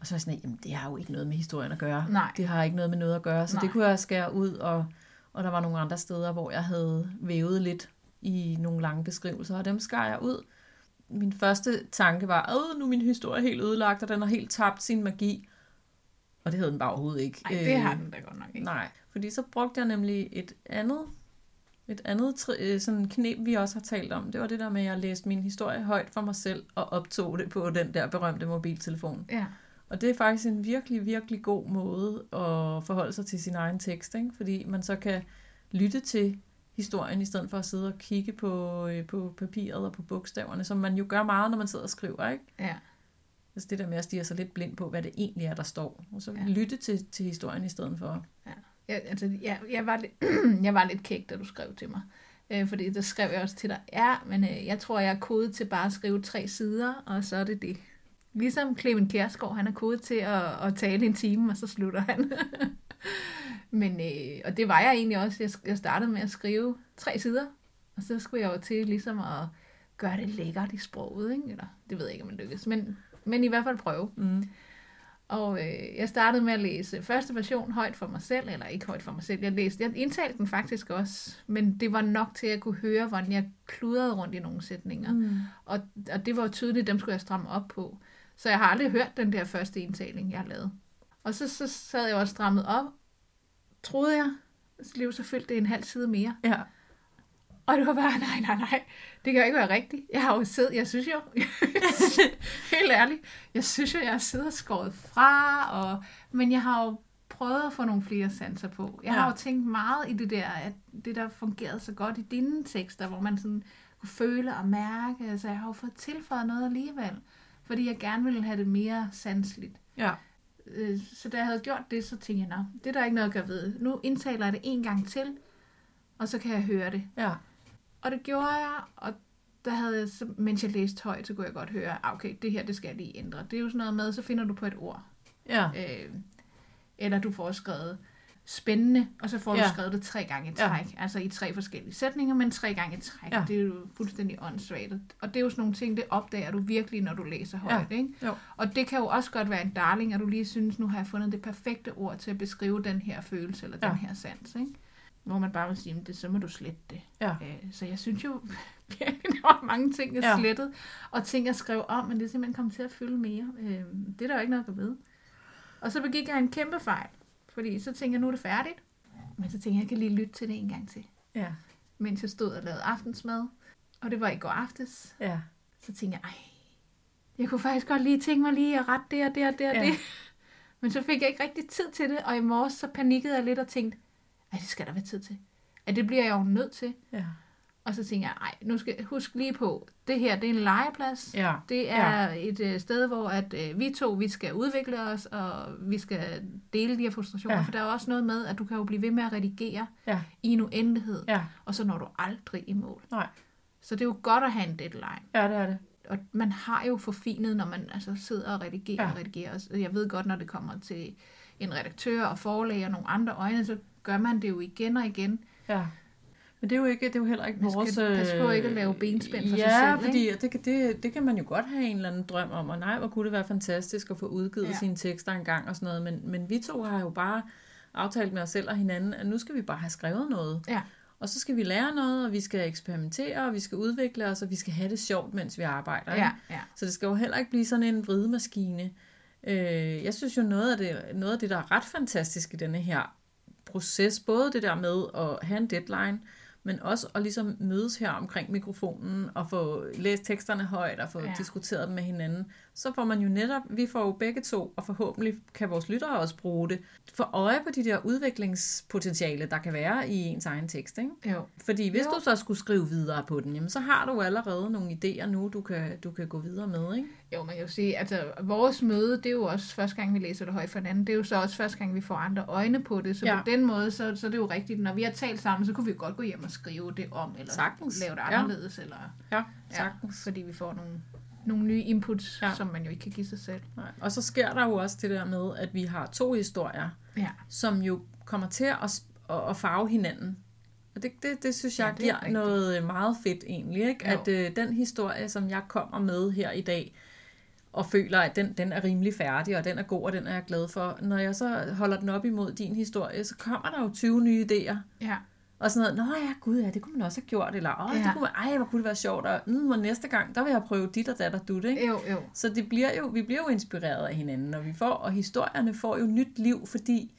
Speaker 2: Og så er jeg sådan, jamen, det har jo ikke noget med historien at gøre.
Speaker 1: Nej.
Speaker 2: Det har ikke noget med noget at gøre, så
Speaker 1: Nej.
Speaker 2: det kunne jeg skære ud, og, og der var nogle andre steder, hvor jeg havde vævet lidt i nogle lange beskrivelser, og dem skar jeg ud. Min første tanke var, at nu er min historie helt ødelagt, og den har helt tabt sin magi. Og det havde den bare overhovedet ikke.
Speaker 1: Nej, det har
Speaker 2: Øh,
Speaker 1: den da godt nok ikke.
Speaker 2: Nej, fordi så brugte jeg nemlig et andet, et andet tri- øh, sådan knep, vi også har talt om. Det var det der med, at jeg læste min historie højt for mig selv, og optog det på den der berømte mobiltelefon.
Speaker 1: Ja.
Speaker 2: Og det er faktisk en virkelig, virkelig god måde at forholde sig til sin egen tekst, ikke? fordi man så kan lytte til historien, i stedet for at sidde og kigge på, øh, på papiret og på bogstaverne, som man jo gør meget, når man sidder og skriver. Ikke?
Speaker 1: Ja.
Speaker 2: Altså det der med at stige sig lidt blind på, hvad det egentlig er, der står. Og så
Speaker 1: Ja.
Speaker 2: ja. lytte til, til historien i stedet for.
Speaker 1: Jeg, altså, jeg, jeg, var lidt, jeg var lidt kæk, da du skrev til mig. Øh, fordi der skrev jeg også til dig, ja, men øh, jeg tror, jeg er kodet til bare at skrive tre sider, og så er det det. Ligesom Clemen Kjærsgaard, han er kodet til at, at tale en time, og så slutter han. men, øh, og det var jeg egentlig også. Jeg, jeg startede med at skrive tre sider, og så skulle jeg jo til ligesom at gøre det lækkert i sproget, ikke? Eller, det ved jeg ikke, om det lykkes, men, men i hvert fald prøve.
Speaker 2: Mm.
Speaker 1: Og øh, jeg startede med at læse første version højt for mig selv, eller ikke højt for mig selv. Jeg læste, jeg indtalte den faktisk også, men det var nok til at kunne høre, hvordan jeg kludrede rundt i nogle sætninger.
Speaker 2: Mm.
Speaker 1: Og, og det var jo tydeligt, dem skulle jeg stramme op på. Så jeg har aldrig hørt den der første indtaling, jeg har lavet. Og så, så sad jeg også strammet op, troede jeg. Så lige så fyldte det en halv side mere.
Speaker 2: Ja.
Speaker 1: Og det var bare, nej, nej, nej, det kan jo ikke være rigtigt. Jeg har jo siddet, jeg synes jo, helt ærligt, jeg synes jo, jeg har siddet og skåret fra, og, men jeg har jo prøvet at få nogle flere sanser på. Jeg ja. har jo tænkt meget i det der, at det der fungerede så godt i dine tekster, hvor man sådan kunne føle og mærke, altså jeg har jo fået tilføjet noget alligevel, fordi jeg gerne ville have det mere sansligt.
Speaker 2: Ja.
Speaker 1: Øh, Så da jeg havde gjort det, så tænkte jeg, nå, det er der ikke noget at gøre ved. Nu indtaler jeg det en gang til, og så kan jeg høre det.
Speaker 2: Ja.
Speaker 1: Og det gjorde jeg, og der havde jeg, så, mens jeg læste højt, så kunne jeg godt høre, ah, okay, det her, det skal jeg lige ændre. Det er jo sådan noget med, så finder du på et ord.
Speaker 2: Ja.
Speaker 1: Øh, eller du får skrevet spændende, og så får ja.
Speaker 2: Ja.
Speaker 1: du skrevet det tre gange i
Speaker 2: Ja.
Speaker 1: træk. Ja. Altså i tre forskellige sætninger, men tre gange i træk. Ja.
Speaker 2: Ja.
Speaker 1: Det er jo fuldstændig åndssvagt. Og det er jo sådan nogle ting, det opdager du virkelig, når du læser højt. Ikke?
Speaker 2: Jo.
Speaker 1: Og det kan jo også godt være en darling, at du lige synes, nu har jeg fundet det perfekte ord til at beskrive den her følelse, eller ja. den
Speaker 2: Ja.
Speaker 1: her sans. Ikke? Hvor man bare vil sige, "Men det, så må du slette det.
Speaker 2: Ja.
Speaker 1: Øh, Så jeg synes jo, virkelig, der var mange ting, jeg ja. Slettede, og ting, jeg skrev om, men det er simpelthen kommet til at fylde mere. Øh, Det er der jo ikke noget at ved. Og så begik jeg en kæmpe fejl, fordi så tænkte jeg, nu er det færdigt. Men så tænkte jeg, jeg kan lige lytte til det en gang til,
Speaker 2: Ja.
Speaker 1: mens jeg stod og lavede aftensmad. Og det var i går aftes.
Speaker 2: Ja.
Speaker 1: Så tænkte jeg, ej, jeg kunne faktisk godt lige tænke mig lige at rette det og det og det og
Speaker 2: Ja.
Speaker 1: det. Men så fik jeg ikke rigtig tid til det, og i morges så panikkede jeg lidt og tænkte, ej, det skal der være tid til. At det bliver jeg jo nødt til.
Speaker 2: Ja.
Speaker 1: Og så tænkte jeg, ej, nu skal jeg huske lige på, det her, det er en legeplads.
Speaker 2: Ja.
Speaker 1: Det er ja. et øh, sted, hvor at øh, vi to, vi skal udvikle os, og vi skal dele de her frustrationer. Ja. For der er også noget med, at du kan jo blive ved med at redigere
Speaker 2: Ja.
Speaker 1: i en uendelighed,
Speaker 2: Ja.
Speaker 1: og så når du aldrig i mål.
Speaker 2: Nej.
Speaker 1: Så det er jo godt at have en deadline.
Speaker 2: Ja, det er det.
Speaker 1: Og man har jo forfinet, når man altså sidder og redigerer ja. Og redigerer. Jeg ved godt, når det kommer til en redaktør og forlag og nogle andre øjne, så gør man det jo igen og igen.
Speaker 2: Ja. Men det er jo ikke, det er jo heller ikke
Speaker 1: Man skal
Speaker 2: vores...
Speaker 1: passe på
Speaker 2: øh,
Speaker 1: ikke at lave benspænd for sig
Speaker 2: ja,
Speaker 1: selv,
Speaker 2: fordi det, kan- det, det kan man jo godt have en eller anden drøm om, og nej, hvor kunne det være fantastisk at få udgivet
Speaker 1: Ja.
Speaker 2: ja. sine tekster en gang og sådan noget, men, men vi to har jo bare aftalt med os selv og hinanden, at nu skal vi bare have skrevet noget.
Speaker 1: Ja.
Speaker 2: Og så skal vi lære noget, og vi skal eksperimentere, og vi skal udvikle os, og vi skal have det sjovt, mens vi arbejder. ikke?
Speaker 1: Ja, ja.
Speaker 2: Så det skal jo heller ikke blive sådan en vridemaskine. Øh, jeg synes jo, noget af, det, noget af det, der er ret fantastisk i denne her proces, både det der med at have en deadline, men også at ligesom mødes her omkring mikrofonen og få læst teksterne højt og få
Speaker 1: Ja.
Speaker 2: diskuteret dem med hinanden, så får man jo netop, vi får jo begge to, og forhåbentlig kan vores lyttere også bruge det, for øje på de der udviklingspotentiale, der kan være i ens egen tekst. Ikke?
Speaker 1: Jo.
Speaker 2: Fordi hvis
Speaker 1: Jo.
Speaker 2: du så skulle skrive videre på den, jamen, så har du allerede nogle idéer nu, du kan, du kan gå videre med. Ikke?
Speaker 1: Jo, man kan jo sige, altså vores møde, det er jo også første gang, vi læser det højt for hinanden. Det er jo så også første gang, vi får andre øjne på det. Så ja.
Speaker 2: Ja.
Speaker 1: på den måde, så, så er det jo rigtigt. Når vi har talt sammen, så kunne vi jo godt gå hjem og skrive det om, eller
Speaker 2: Sagtens.
Speaker 1: lave det
Speaker 2: Ja.
Speaker 1: anderledes. Eller,
Speaker 2: Ja,
Speaker 1: ja,
Speaker 2: sagtens.
Speaker 1: fordi vi får nogle, nogle nye inputs, ja. Som man jo ikke kan give sig selv.
Speaker 2: Nej. Og så sker der jo også det der med, at vi har to historier,
Speaker 1: Ja,
Speaker 2: som jo kommer til at, at, farve hinanden. Og det, det, det synes jeg
Speaker 1: Ja, det er
Speaker 2: giver
Speaker 1: rigtigt.
Speaker 2: noget meget fedt egentlig, ikke?
Speaker 1: Jo.
Speaker 2: At øh, den historie, som jeg kommer med her i dag, og føler, at den, den er rimelig færdig, og den er god, og den er jeg glad for. Når jeg så holder den op imod din historie, så kommer der jo 20 nye idéer.
Speaker 1: ja,
Speaker 2: Og sådan noget, nå ja, gud ja, det kunne man også have gjort, eller åh,
Speaker 1: Ja.
Speaker 2: det kunne man, ej, hvor kunne det være sjovt, og, mm, og næste gang, der vil jeg prøve dit og dat og dut, ikke?
Speaker 1: jo, jo.
Speaker 2: Så det bliver jo, vi bliver jo inspireret af hinanden, og vi får, og historierne får jo nyt liv, fordi,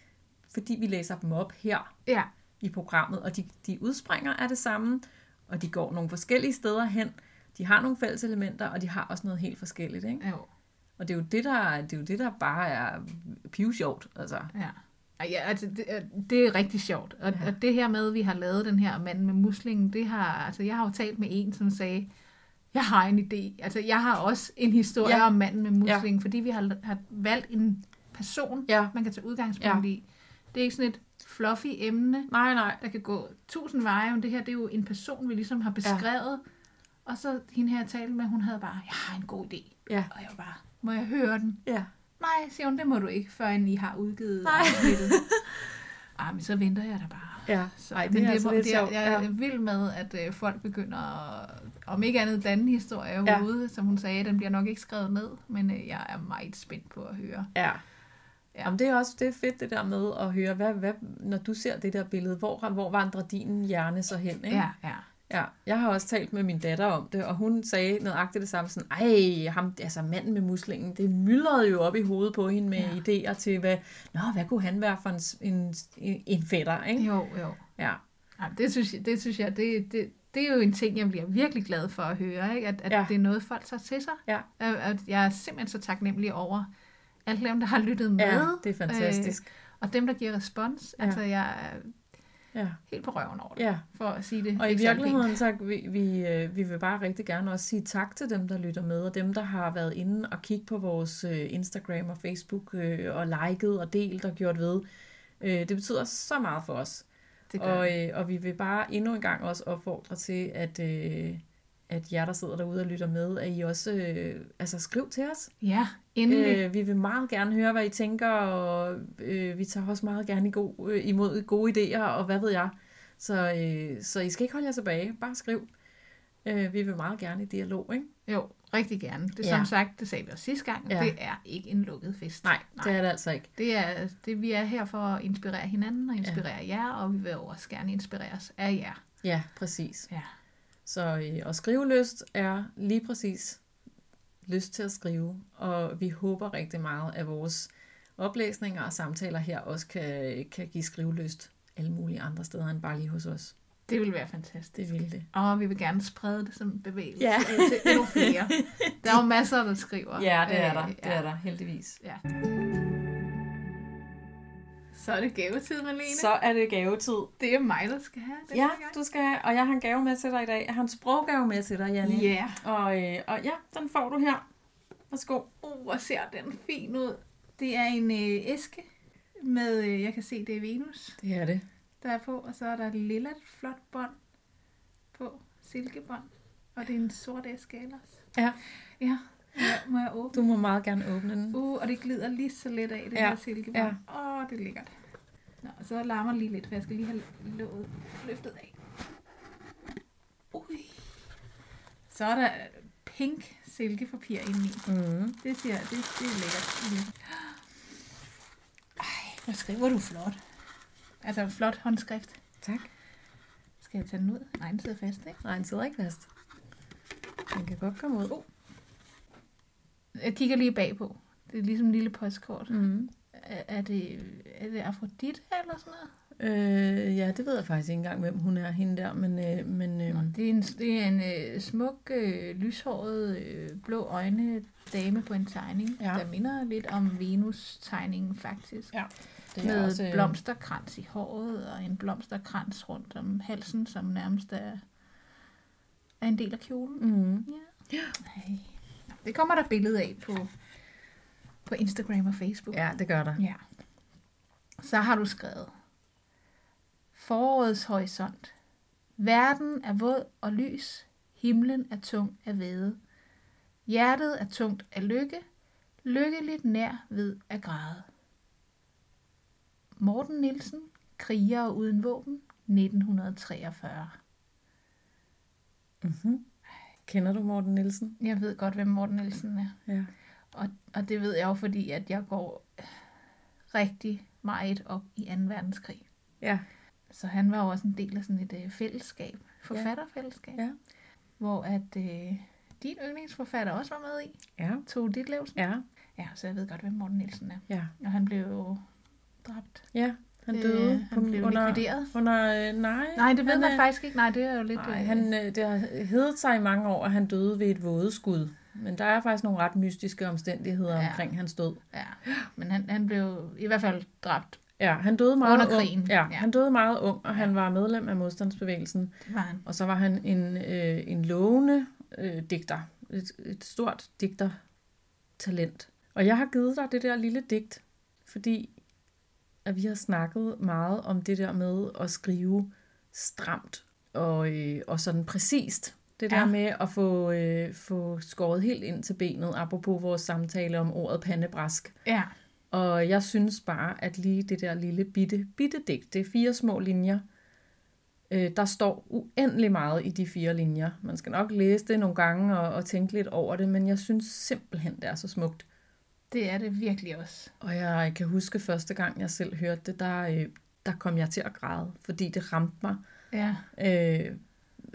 Speaker 2: fordi vi læser dem op her
Speaker 1: Ja,
Speaker 2: i programmet, og de, de udspringer af det samme, og de går nogle forskellige steder hen. De har nogle fælles elementer, og de har også noget helt forskelligt, ikke?
Speaker 1: jo,
Speaker 2: Og det er jo det, der, det er, jo det, der bare er pivsjovt, altså.
Speaker 1: ja. Ja, altså, det, er- det er rigtig sjovt. Og, ja. Og det her med, at vi har lavet den her mand med muslingen, det har, altså, jeg har jo talt med en, som sagde, jeg har en idé. Altså, jeg har også en historie ja.
Speaker 2: Ja.
Speaker 1: om manden med muslingen, ja. fordi vi har, har valgt en person,
Speaker 2: Ja.
Speaker 1: man kan tage udgangspunkt ja. i. Det er ikke sådan et fluffy emne,
Speaker 2: Nej, nej.
Speaker 1: der kan gå tusind veje, men det her, det er jo en person, vi ligesom har beskrevet. Ja. Og så hende her, jeg talte med, hun havde bare, jeg har en god idé.
Speaker 2: Ja.
Speaker 1: Og jeg var bare, må jeg høre den?
Speaker 2: Ja.
Speaker 1: Nej, siger hun, det må du ikke, før I har udgivet
Speaker 2: Nej.
Speaker 1: afsnittet. Ej, men så venter jeg da bare.
Speaker 2: Ja.
Speaker 1: Så,
Speaker 2: Ej, det
Speaker 1: men
Speaker 2: er
Speaker 1: det,
Speaker 2: altså
Speaker 1: det, er,
Speaker 2: sjovt.
Speaker 1: jeg er
Speaker 2: Ja.
Speaker 1: vild med, at øh, folk begynder at, om ikke andet danne historie. Ja. Som hun sagde, den bliver nok ikke skrevet ned, men øh, jeg er meget spændt på at høre.
Speaker 2: Ja.
Speaker 1: Ja.
Speaker 2: Jamen, det er også det er fedt det der med at høre, hvad, hvad, når du ser det der billede, hvor, hvor vandrer din hjerne så hen? Ikke?
Speaker 1: Ja, ja.
Speaker 2: Ja, jeg har også talt med min datter om det, og hun sagde nøjagtigt det samme, sådan, ej, ham, altså manden med muslingen, det myldrede jo op i hovedet på hende med
Speaker 1: Ja.
Speaker 2: idéer til, hvad, nå, hvad kunne han være for en, en, en fætter, ikke?
Speaker 1: Jo, jo.
Speaker 2: Ja,
Speaker 1: Ja, det synes jeg, det, synes jeg det, det, det er jo en ting, jeg bliver virkelig glad for at høre, ikke? At, at
Speaker 2: Ja.
Speaker 1: det er noget, folk tager til sig.
Speaker 2: Ja.
Speaker 1: At, jeg er simpelthen så taknemmelig over alle dem, der har lyttet med.
Speaker 2: Ja, det er fantastisk.
Speaker 1: Øh, og dem, der giver respons.
Speaker 2: Ja.
Speaker 1: Altså, jeg
Speaker 2: Ja.
Speaker 1: helt på røven over det,
Speaker 2: ja.
Speaker 1: for at sige det.
Speaker 2: Og i virkeligheden, så vi, vi, øh, vi vil bare rigtig gerne også sige tak til dem, der lytter med, og dem, der har været inde og kigge på vores øh, Instagram og Facebook, øh, og liket og delt og gjort ved. Det betyder så meget for os.
Speaker 1: Det gør
Speaker 2: Og, øh, og vi vil bare endnu en gang også opfordre til, at, øh, at jer, der sidder derude og lytter med, at I også øh, altså, skriv til os.
Speaker 1: Ja, endelig.
Speaker 2: Øh, vi vil meget gerne høre, hvad I tænker, og øh, vi tager også meget gerne god, øh, imod gode idéer, og hvad ved jeg. Så, øh, så I skal ikke holde jer tilbage. Bare skriv. Øh, vi vil meget gerne i dialog, ikke?
Speaker 1: Jo, rigtig gerne. Det
Speaker 2: Ja.
Speaker 1: som sagt, det sagde vi også sidste gang,
Speaker 2: Ja.
Speaker 1: det er ikke en lukket fest.
Speaker 2: Nej, det er det altså ikke.
Speaker 1: Det er, det, vi er her for at inspirere hinanden og inspirere ja. jer, og vi vil også gerne inspireres af jer.
Speaker 2: Ja, præcis.
Speaker 1: Ja.
Speaker 2: Så øh, og skrivelyst er lige præcis lyst til at skrive, og vi håber rigtig meget, at vores oplæsninger og samtaler her også kan, kan give skrivelyst alle mulige andre steder end bare lige hos os.
Speaker 1: Det vil være fantastisk.
Speaker 2: Det vil det.
Speaker 1: Og vi vil gerne sprede det som bevægelse
Speaker 2: Ja.
Speaker 1: til endnu flere. Der er jo masser, der skriver.
Speaker 2: Ja, det er
Speaker 1: Øh,
Speaker 2: der. Det
Speaker 1: ja.
Speaker 2: er der, heldigvis.
Speaker 1: Ja. Så er det gavetid, Malene.
Speaker 2: Så er det gavetid.
Speaker 1: Det er mig, der skal have det
Speaker 2: Ja, du skal have, og jeg har en gave med til dig i dag. Jeg har en sproggave med til dig, Janne.
Speaker 1: Ja.
Speaker 2: Og, øh, og ja, den får du her. Værsgo.
Speaker 1: Uh, hvor ser den fin ud. Det er en øh, æske med, øh, jeg kan se, det er Venus,
Speaker 2: Det er det.
Speaker 1: der er på, og så er der et lille flot bånd på, silkebånd, og det er en sort æske ellers.
Speaker 2: Ja.
Speaker 1: Ja, jeg, må jeg åbne?
Speaker 2: Du må meget gerne åbne den.
Speaker 1: Uh, og det glider lige så let af, det
Speaker 2: Ja,
Speaker 1: her silkebånd. Åh,
Speaker 2: ja.
Speaker 1: oh, det er lækkert. Nå, så larmer det lige lidt, for jeg skal lige have låget løftet af. Ui. Så er der pink silkepapir indeni.
Speaker 2: Mm.
Speaker 1: Det, siger, det, det er lækkert. Ej, hvor skriver du flot. Altså flot håndskrift.
Speaker 2: Tak.
Speaker 1: Skal jeg tage den ud? Nej, den sidder fast, ikke?
Speaker 2: Nej, den sidder ikke fast. Den kan godt komme ud.
Speaker 1: Oh. Jeg kigger lige bagpå. Det er ligesom en lille postkort.
Speaker 2: Mm.
Speaker 1: Er, det, er det Afrodite eller sådan noget?
Speaker 2: Øh, ja, det ved jeg faktisk ikke engang, hvem hun er, hende der. Men, øh, men øh,
Speaker 1: Det er en, det er en øh, smuk, øh, lyshåret, øh, blå øjne dame på en tegning,
Speaker 2: Ja.
Speaker 1: der minder lidt om Venus-tegningen faktisk.
Speaker 2: Ja, det er
Speaker 1: med
Speaker 2: også, øh,
Speaker 1: blomsterkrans i håret og en blomsterkrans rundt om halsen, som nærmest er, er en del af kjolen.
Speaker 2: mm.
Speaker 1: Ja. Nej. Nå, Det kommer der billede af på, på Instagram og Facebook.
Speaker 2: Ja, det gør der.
Speaker 1: ja. Så har du skrevet. Forårets horisont. Verden er våd og lys. Himlen er tung af væde. Hjertet er tungt af lykke. Lykkeligt nær ved at græde. Morten Nielsen, kriger uden våben, 1943.
Speaker 2: Mm-hmm. Kender du Morten Nielsen?
Speaker 1: Jeg ved godt, hvem Morten Nielsen er.
Speaker 2: Ja.
Speaker 1: Og, og det ved jeg jo, fordi at jeg går rigtig meget op i 2. verdenskrig.
Speaker 2: Ja.
Speaker 1: Så han var jo også en del af sådan et øh, fællesskab, forfatterfællesskab,
Speaker 2: Ja.
Speaker 1: hvor at øh, din yndlingsforfatter også var med i,
Speaker 2: Ja.
Speaker 1: Tove Ditlevsen.
Speaker 2: Ja.
Speaker 1: Ja, så jeg ved godt, hvem Morten Nielsen er.
Speaker 2: Ja.
Speaker 1: Og han blev jo dræbt.
Speaker 2: Ja. Han
Speaker 1: Øh,
Speaker 2: døde
Speaker 1: han blev
Speaker 2: under,
Speaker 1: likvideret.
Speaker 2: under, øh, nej.
Speaker 1: Nej, det ved man
Speaker 2: øh,
Speaker 1: faktisk ikke. Nej, det er jo lidt...
Speaker 2: Nej,
Speaker 1: øh,
Speaker 2: han, øh, det har heddet sig i mange år, at han døde ved et vådeskud. Men der er faktisk nogle ret mystiske omstændigheder
Speaker 1: Ja.
Speaker 2: omkring hans død.
Speaker 1: Ja, men han, han blev i hvert fald dræbt.
Speaker 2: Ja, han døde meget
Speaker 1: Under
Speaker 2: ung.
Speaker 1: krigen.
Speaker 2: Ja,
Speaker 1: Ja.
Speaker 2: han døde meget ung, og han var medlem af modstandsbevægelsen.
Speaker 1: Det var han.
Speaker 2: Og så var han en, øh, en lovende øh, digter. Et, et stort digtertalent. Og jeg har givet dig det der lille digt, fordi at vi har snakket meget om det der med at skrive stramt og, øh, og sådan præcist. Det der
Speaker 1: Ja.
Speaker 2: med at få, øh, få skåret helt ind til benet, apropos vores samtale om ordet pandebrask.
Speaker 1: Ja,
Speaker 2: Og jeg synes bare, at lige det der lille bitte, bitte digt, det er fire små linjer, øh, der står uendelig meget i de fire linjer. Man skal nok læse det nogle gange og, og tænke lidt over det, men jeg synes simpelthen, det er så smukt.
Speaker 1: det er det virkelig også.
Speaker 2: Og jeg kan huske første gang, jeg selv hørte det, der, øh, der kom jeg til at græde, fordi det ramte mig
Speaker 1: Ja,
Speaker 2: øh,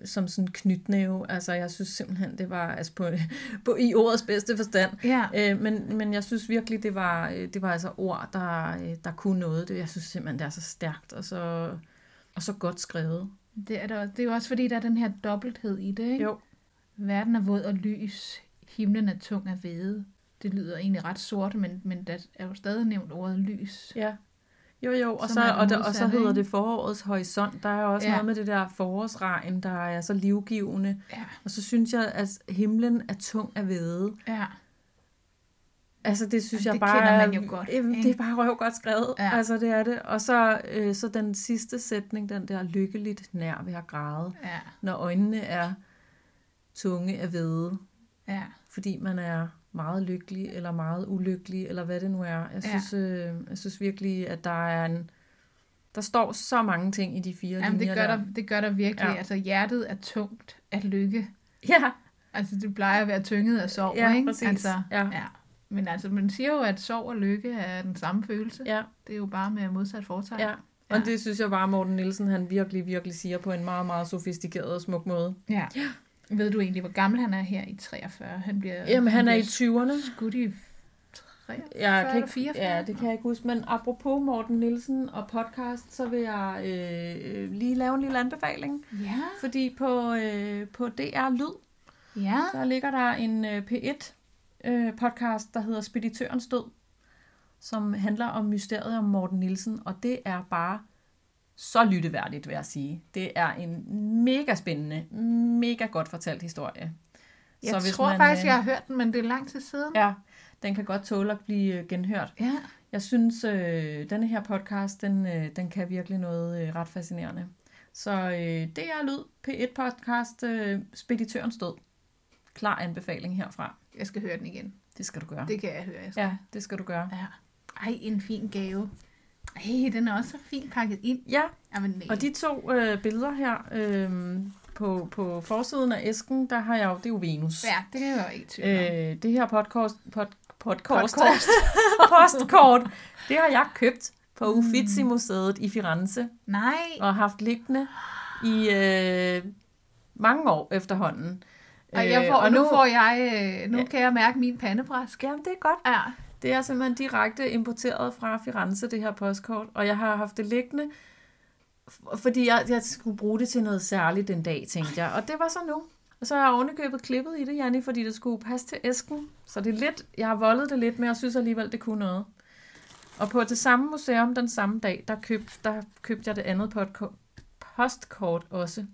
Speaker 2: som sådan knytnæve. Altså, jeg synes simpelthen, det var altså på, på i ordets bedste forstand.
Speaker 1: ja.
Speaker 2: Øh, men, men jeg synes virkelig, det var, øh, det var altså ord, der, øh, der kunne noget. Det, jeg synes simpelthen, det er så stærkt og så, og så godt skrevet.
Speaker 1: Det er, der, det er jo også fordi, der er den her dobbelthed i det, ikke?
Speaker 2: Jo.
Speaker 1: Verden er våd og lys, himlen er tung af hvede. Det lyder egentlig ret sort, men, men der er jo stadig nævnt ordet lys.
Speaker 2: Ja. Jo, jo, og så, og, der, og så hedder det forårets horisont. Der er også
Speaker 1: Ja.
Speaker 2: noget med det der forårsregn, der er så livgivende.
Speaker 1: Ja,
Speaker 2: Og så synes jeg, at himlen er tung af hvede.
Speaker 1: ja.
Speaker 2: Altså, det synes
Speaker 1: Jamen,
Speaker 2: jeg
Speaker 1: det
Speaker 2: bare
Speaker 1: kender man jo godt, ikke?
Speaker 2: det er bare røv godt skrevet.
Speaker 1: Ja.
Speaker 2: Ja. Altså, det er det. Og så, øh, så den sidste sætning, den der lykkeligt nær ved at græde,
Speaker 1: Ja,
Speaker 2: når øjnene er tunge af hvede,
Speaker 1: ja.
Speaker 2: fordi man er meget lykkelig, eller meget ulykkelig, eller hvad det nu er. Jeg
Speaker 1: Ja.
Speaker 2: synes, øh, jeg synes virkelig, at der er en... Der står så mange ting i de fire
Speaker 1: Jamen, det
Speaker 2: linjer
Speaker 1: gør,
Speaker 2: der.
Speaker 1: der, det gør der virkelig. Ja.
Speaker 2: Ja.
Speaker 1: Altså, hjertet er tungt af lykke.
Speaker 2: Ja,
Speaker 1: Altså, det plejer at være tynget af sorg,
Speaker 2: Ja,
Speaker 1: ikke?
Speaker 2: præcis.
Speaker 1: Altså,
Speaker 2: Ja.
Speaker 1: ja. Men altså, man siger jo, at sorg og lykke er den samme følelse.
Speaker 2: ja,
Speaker 1: Det er jo bare med modsat foretegn.
Speaker 2: ja. Og det synes jeg bare, Morten Nielsen, han virkelig, virkelig siger på en meget, meget sofistikeret og smuk måde.
Speaker 1: ja. Ved du egentlig, hvor gammel han er her i 43? Han bliver,
Speaker 2: Jamen, han er i
Speaker 1: bliver
Speaker 2: 20'erne.
Speaker 1: skudt i 43
Speaker 2: Jeg kan ikke,
Speaker 1: 44?
Speaker 2: ja, det kan jeg ikke huske. Men apropos Morten Nielsen og podcast, så vil jeg øh, lige lave en lille anbefaling.
Speaker 1: Ja,
Speaker 2: Fordi på, øh, på DR Lyd,
Speaker 1: ja.
Speaker 2: der ligger der en øh, P1 øh, podcast, der hedder Speditørens Død, som handler om mysteriet om Morten Nielsen, og det er bare så lytteværdigt, vil jeg sige. Det er en mega spændende, mega godt fortalt historie.
Speaker 1: Jeg så tror man, faktisk, jeg har hørt den, men det er lang tid siden.
Speaker 2: Ja, den kan godt tåle at blive øh, genhørt.
Speaker 1: Ja.
Speaker 2: Jeg synes, øh, denne her podcast, den, øh, den kan virkelig noget øh, ret fascinerende. Så øh, det er Lyd P1 podcast, øh, Speditørens Død. Klar anbefaling herfra.
Speaker 1: Jeg skal høre den igen.
Speaker 2: Det skal du gøre.
Speaker 1: Det kan jeg høre, jeg skal.
Speaker 2: Ja, det skal du gøre.
Speaker 1: ja. Ej, en fin gave. Ej, den er også så fint pakket ind.
Speaker 2: Ja,
Speaker 1: Jamen, nej.
Speaker 2: og de to øh, billeder her øh, på, på forsiden af æsken, der har jeg jo, det er jo Venus.
Speaker 1: Ja, det kan jeg jo ikke om.
Speaker 2: Øh, det her podcast, pod, podcast,
Speaker 1: Podcast.
Speaker 2: postkort, det har jeg købt på Uffizi Museet i Firenze.
Speaker 1: Nej.
Speaker 2: og haft liggende i øh, mange år efterhånden.
Speaker 1: Og, jeg får,
Speaker 2: Øh,
Speaker 1: og nu får jeg, øh, nu
Speaker 2: Ja.
Speaker 1: kan jeg mærke min pandebræsk.
Speaker 2: Jamen, det er godt.
Speaker 1: Ja.
Speaker 2: Det er simpelthen direkte importeret fra Firenze, det her postkort, og jeg har haft det liggende, fordi jeg, jeg skulle bruge det til noget særligt den dag, tænkte jeg. Og det var så nu. Og så har jeg ovenikøbet klippet i det, Janni, fordi det skulle passe til æsken. Så det er lidt, jeg har voldet det lidt, men jeg synes alligevel, det kunne noget. Og på det samme museum den samme dag, der købte, der købte jeg det andet postkort også.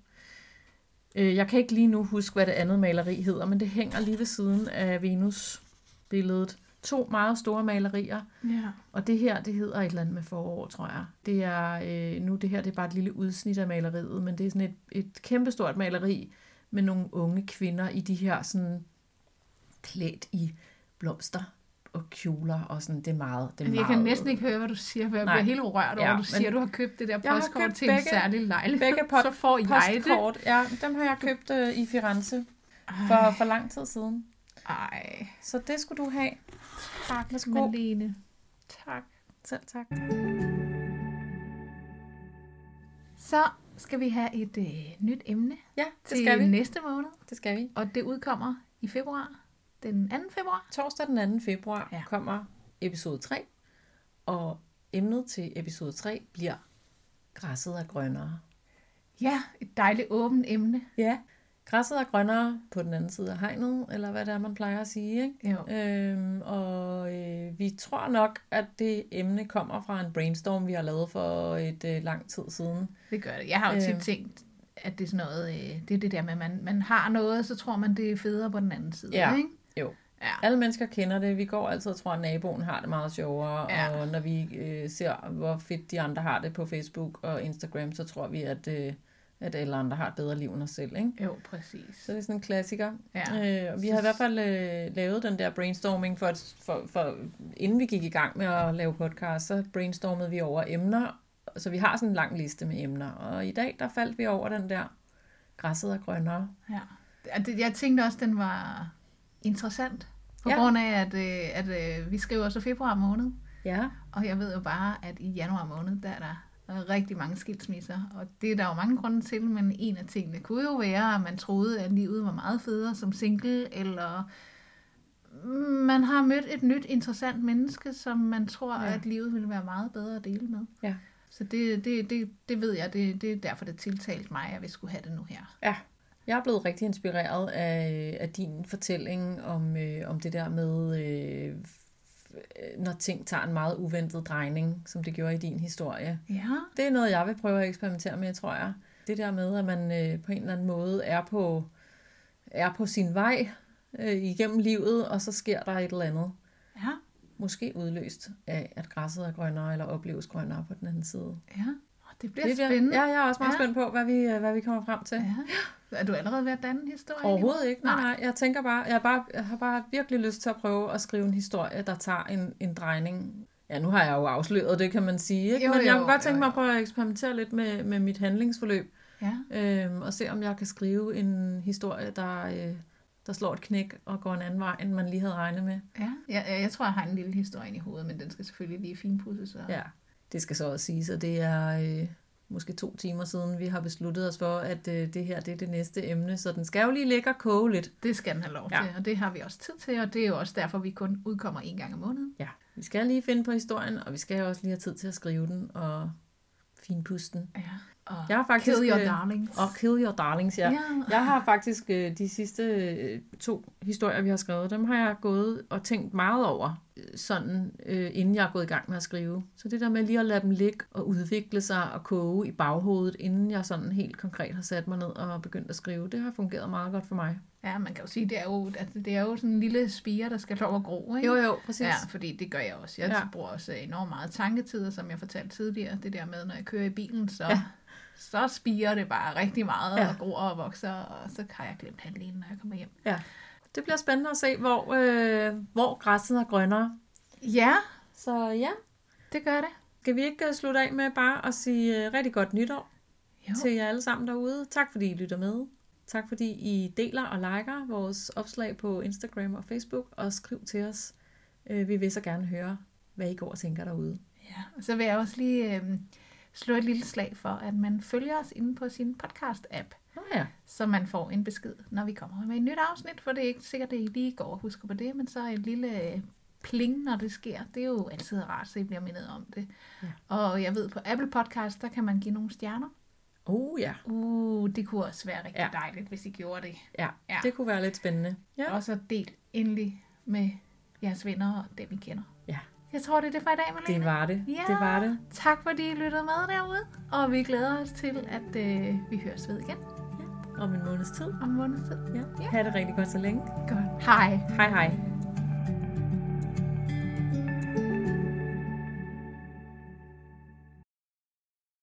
Speaker 2: Øh, jeg kan ikke lige nu huske, hvad det andet maleri hedder, men det hænger lige ved siden af Venus-billedet. To meget store malerier,
Speaker 1: ja.
Speaker 2: og det her, det hedder et eller andet med forår, tror jeg. Det er, øh, nu det her, det er bare et lille udsnit af maleriet, men det er sådan et, et kæmpestort maleri med nogle unge kvinder i de her sådan klædt i blomster og kjoler, og sådan, det er meget, det er
Speaker 1: Altså, jeg
Speaker 2: meget,
Speaker 1: kan næsten ikke høre, hvad du siger, for jeg
Speaker 2: Nej.
Speaker 1: bliver helt rørt over,
Speaker 2: Ja,
Speaker 1: du siger, du har købt det der
Speaker 2: Jeg
Speaker 1: postkort til en
Speaker 2: begge-
Speaker 1: særlig lejlighed.
Speaker 2: begge pot-
Speaker 1: så får jeg det.
Speaker 2: postkort. Ja, dem har jeg købt øh, i Firenze for, for lang tid siden.
Speaker 1: Ej,
Speaker 2: Så det skulle du have.
Speaker 1: Tak,
Speaker 2: Værsgo.
Speaker 1: Malene.
Speaker 2: Tak. Selv tak.
Speaker 1: Så skal vi have et øh, nyt emne
Speaker 2: Ja, det
Speaker 1: til
Speaker 2: skal vi.
Speaker 1: næste måned,
Speaker 2: Det skal vi.
Speaker 1: og det udkommer i februar, den 2. februar.
Speaker 2: Torsdag den 2. februar
Speaker 1: Ja.
Speaker 2: kommer episode 3, og emnet til episode 3 bliver Græsset er grønnere.
Speaker 1: Ja, et dejligt åbent emne.
Speaker 2: Ja. Græsset er grønnere på den anden side af hegnet, eller hvad det er, man plejer at sige. Ikke?
Speaker 1: Jo.
Speaker 2: Øhm, og øh, vi tror nok, at det emne kommer fra en brainstorm, vi har lavet for et øh, lang tid siden.
Speaker 1: Det gør det. Jeg har jo tit
Speaker 2: Øhm.
Speaker 1: tænkt, at det er sådan noget, øh, det er det der med, at man, man har noget, så tror man, det er federe på den anden side.
Speaker 2: Ja.
Speaker 1: Ikke?
Speaker 2: Jo.
Speaker 1: Ja.
Speaker 2: Alle mennesker kender det. Vi går altid og tror, at naboen har det meget sjovere.
Speaker 1: Ja.
Speaker 2: Og når vi øh, ser, hvor fedt de andre har det på Facebook og Instagram, så tror vi, at, øh, at alle andre har et bedre liv end os selv. Ikke?
Speaker 1: Jo, præcis.
Speaker 2: Så det er sådan en klassiker.
Speaker 1: Ja.
Speaker 2: Øh, og vi har i hvert fald øh, lavet den der brainstorming, for, at- for, for inden vi gik i gang med at lave podcast, så brainstormede vi over emner. Så vi har sådan en lang liste med emner. Og i dag, der faldt vi over den der græsset er grønnere.
Speaker 1: Ja. Jeg tænkte også, den var interessant. På
Speaker 2: Ja.
Speaker 1: grund af, at, øh, at øh, vi skriver så februar måned.
Speaker 2: Ja.
Speaker 1: Og jeg ved jo bare, at i januar måned, der er der rigtig mange skilsmisser. Og det er der jo mange grunde til, men en af tingene kunne jo være, at man troede, at livet var meget federe som single, eller man har mødt et nyt interessant menneske, som man tror,
Speaker 2: Ja.
Speaker 1: ja. at livet ville være meget bedre at dele med.
Speaker 2: Ja.
Speaker 1: Så det, det, det, det ved jeg, det, det er derfor, det tiltalte mig, at vi skulle have det nu her.
Speaker 2: Ja, jeg er blevet rigtig inspireret af, af din fortælling om, øh, om det der med, øh, når ting tager en meget uventet drejning, som det gjorde i din historie.
Speaker 1: Ja.
Speaker 2: Det er noget, jeg vil prøve at eksperimentere med, tror jeg. Det der med, at man øh, på en eller anden måde er på, er på sin vej øh, igennem livet, og så sker der et eller andet.
Speaker 1: Ja.
Speaker 2: Måske udløst af, at græsset er grønnere, eller opleves grønnere på den anden side.
Speaker 1: Ja. Det bliver
Speaker 2: Det
Speaker 1: spændende.
Speaker 2: Ja, jeg er også meget
Speaker 1: Ja.
Speaker 2: spændt på, hvad vi, øh, hvad vi kommer frem til.
Speaker 1: Ja. Er du allerede ved at danne en historie?
Speaker 2: Overhovedet ikke. Nej,
Speaker 1: Nej.
Speaker 2: Jeg tænker bare, jeg, bare, jeg har bare virkelig lyst til at prøve at skrive en historie, der tager en, en drejning. Ja, nu har jeg jo afsløret det, kan man sige. Ikke?
Speaker 1: Jo,
Speaker 2: Men jeg
Speaker 1: jo,
Speaker 2: kunne godt tænke
Speaker 1: jo,
Speaker 2: mig
Speaker 1: jo.
Speaker 2: at prøve at eksperimentere lidt med, med mit handlingsforløb.
Speaker 1: Ja.
Speaker 2: Øhm, og se, om jeg kan skrive en historie, der, øh, der slår et knæk og går en anden vej, end man lige havde regnet med.
Speaker 1: Ja. Jeg, jeg, jeg tror, jeg har en lille historie i hovedet, men den skal selvfølgelig lige finpudses. Og...
Speaker 2: Ja, det skal så også siges, at det er øh, måske to timer siden, vi har besluttet os for, at øh, det her det er det næste emne, så den skal jo lige ligge og koge lidt.
Speaker 1: Det skal den have lov
Speaker 2: Ja.
Speaker 1: til, og det har vi også tid til, og det er jo også derfor, vi kun udkommer en gang om måneden.
Speaker 2: Ja, vi skal lige finde på historien, og vi skal også lige have tid til at skrive den og finpuste den.
Speaker 1: Ja. Og
Speaker 2: Jeg har faktisk,
Speaker 1: Kill your
Speaker 2: øh,
Speaker 1: darlings.
Speaker 2: Og Kill Your Darlings, ja.
Speaker 1: Ja.
Speaker 2: Jeg har faktisk øh, de sidste øh, to historier, vi har skrevet, dem har jeg gået og tænkt meget over, sådan inden jeg er gået i gang med at skrive. Så det der med lige at lade dem ligge og udvikle sig og koge i baghovedet, inden jeg sådan helt konkret har sat mig ned og begyndt at skrive, det har fungeret meget godt for mig.
Speaker 1: Ja, man kan jo sige, det er jo, at det er jo sådan en lille spire, der skal at gro, ikke?
Speaker 2: Jo, jo, præcis.
Speaker 1: Ja, fordi det gør jeg også. Jeg
Speaker 2: ja.
Speaker 1: bruger også enormt meget tanketider, som jeg fortalte tidligere. Det der med, når jeg kører i bilen, så,
Speaker 2: Ja.
Speaker 1: Så spiger det bare rigtig meget
Speaker 2: Ja.
Speaker 1: og gror og vokser, og så har jeg glemt halvdelen, når jeg kommer hjem.
Speaker 2: Ja. Det bliver spændende at se, hvor, øh, hvor græsset er grønnere.
Speaker 1: Ja,
Speaker 2: Så ja,
Speaker 1: det gør det.
Speaker 2: skal vi ikke øh, slutte af med bare at sige øh, rigtig godt nytår?
Speaker 1: Jo.
Speaker 2: til jer alle sammen derude. Tak fordi I lytter med. Tak fordi I deler og liker vores opslag på Instagram og Facebook, og skriv til os. Øh, Vi vil så gerne høre, hvad I går og tænker derude.
Speaker 1: Ja, og så vil jeg også lige øh, slå et lille slag for, at man følger os inde på sin podcast-app,
Speaker 2: Nå ja,
Speaker 1: så man får en besked, når vi kommer med et nyt afsnit, for det er ikke sikkert, at I lige går og husker på det, men så et lille øh, pling, når det sker. Det er jo altid rart, så I bliver mindet om det.
Speaker 2: Ja.
Speaker 1: Og jeg ved, på Apple Podcast, der kan man give nogle stjerner.
Speaker 2: oh ja.
Speaker 1: Uh, det kunne også være rigtig ja. dejligt, hvis I gjorde det.
Speaker 2: ja,
Speaker 1: Ja.
Speaker 2: det kunne være lidt spændende. Ja,
Speaker 1: Og så del endelig med jeres venner og dem, I kender.
Speaker 2: Ja
Speaker 1: Jeg tror, det er det for i dag, Malene.
Speaker 2: det var det.
Speaker 1: Ja.
Speaker 2: Det var det.
Speaker 1: Tak fordi I lyttede med derude, og vi glæder os til, at øh, vi høres ved igen
Speaker 2: Om en måneds tid.
Speaker 1: om en måneds tid.
Speaker 2: Ja. Ha' det rigtig godt så længe.
Speaker 1: Godt. Hej.
Speaker 2: Hej hej.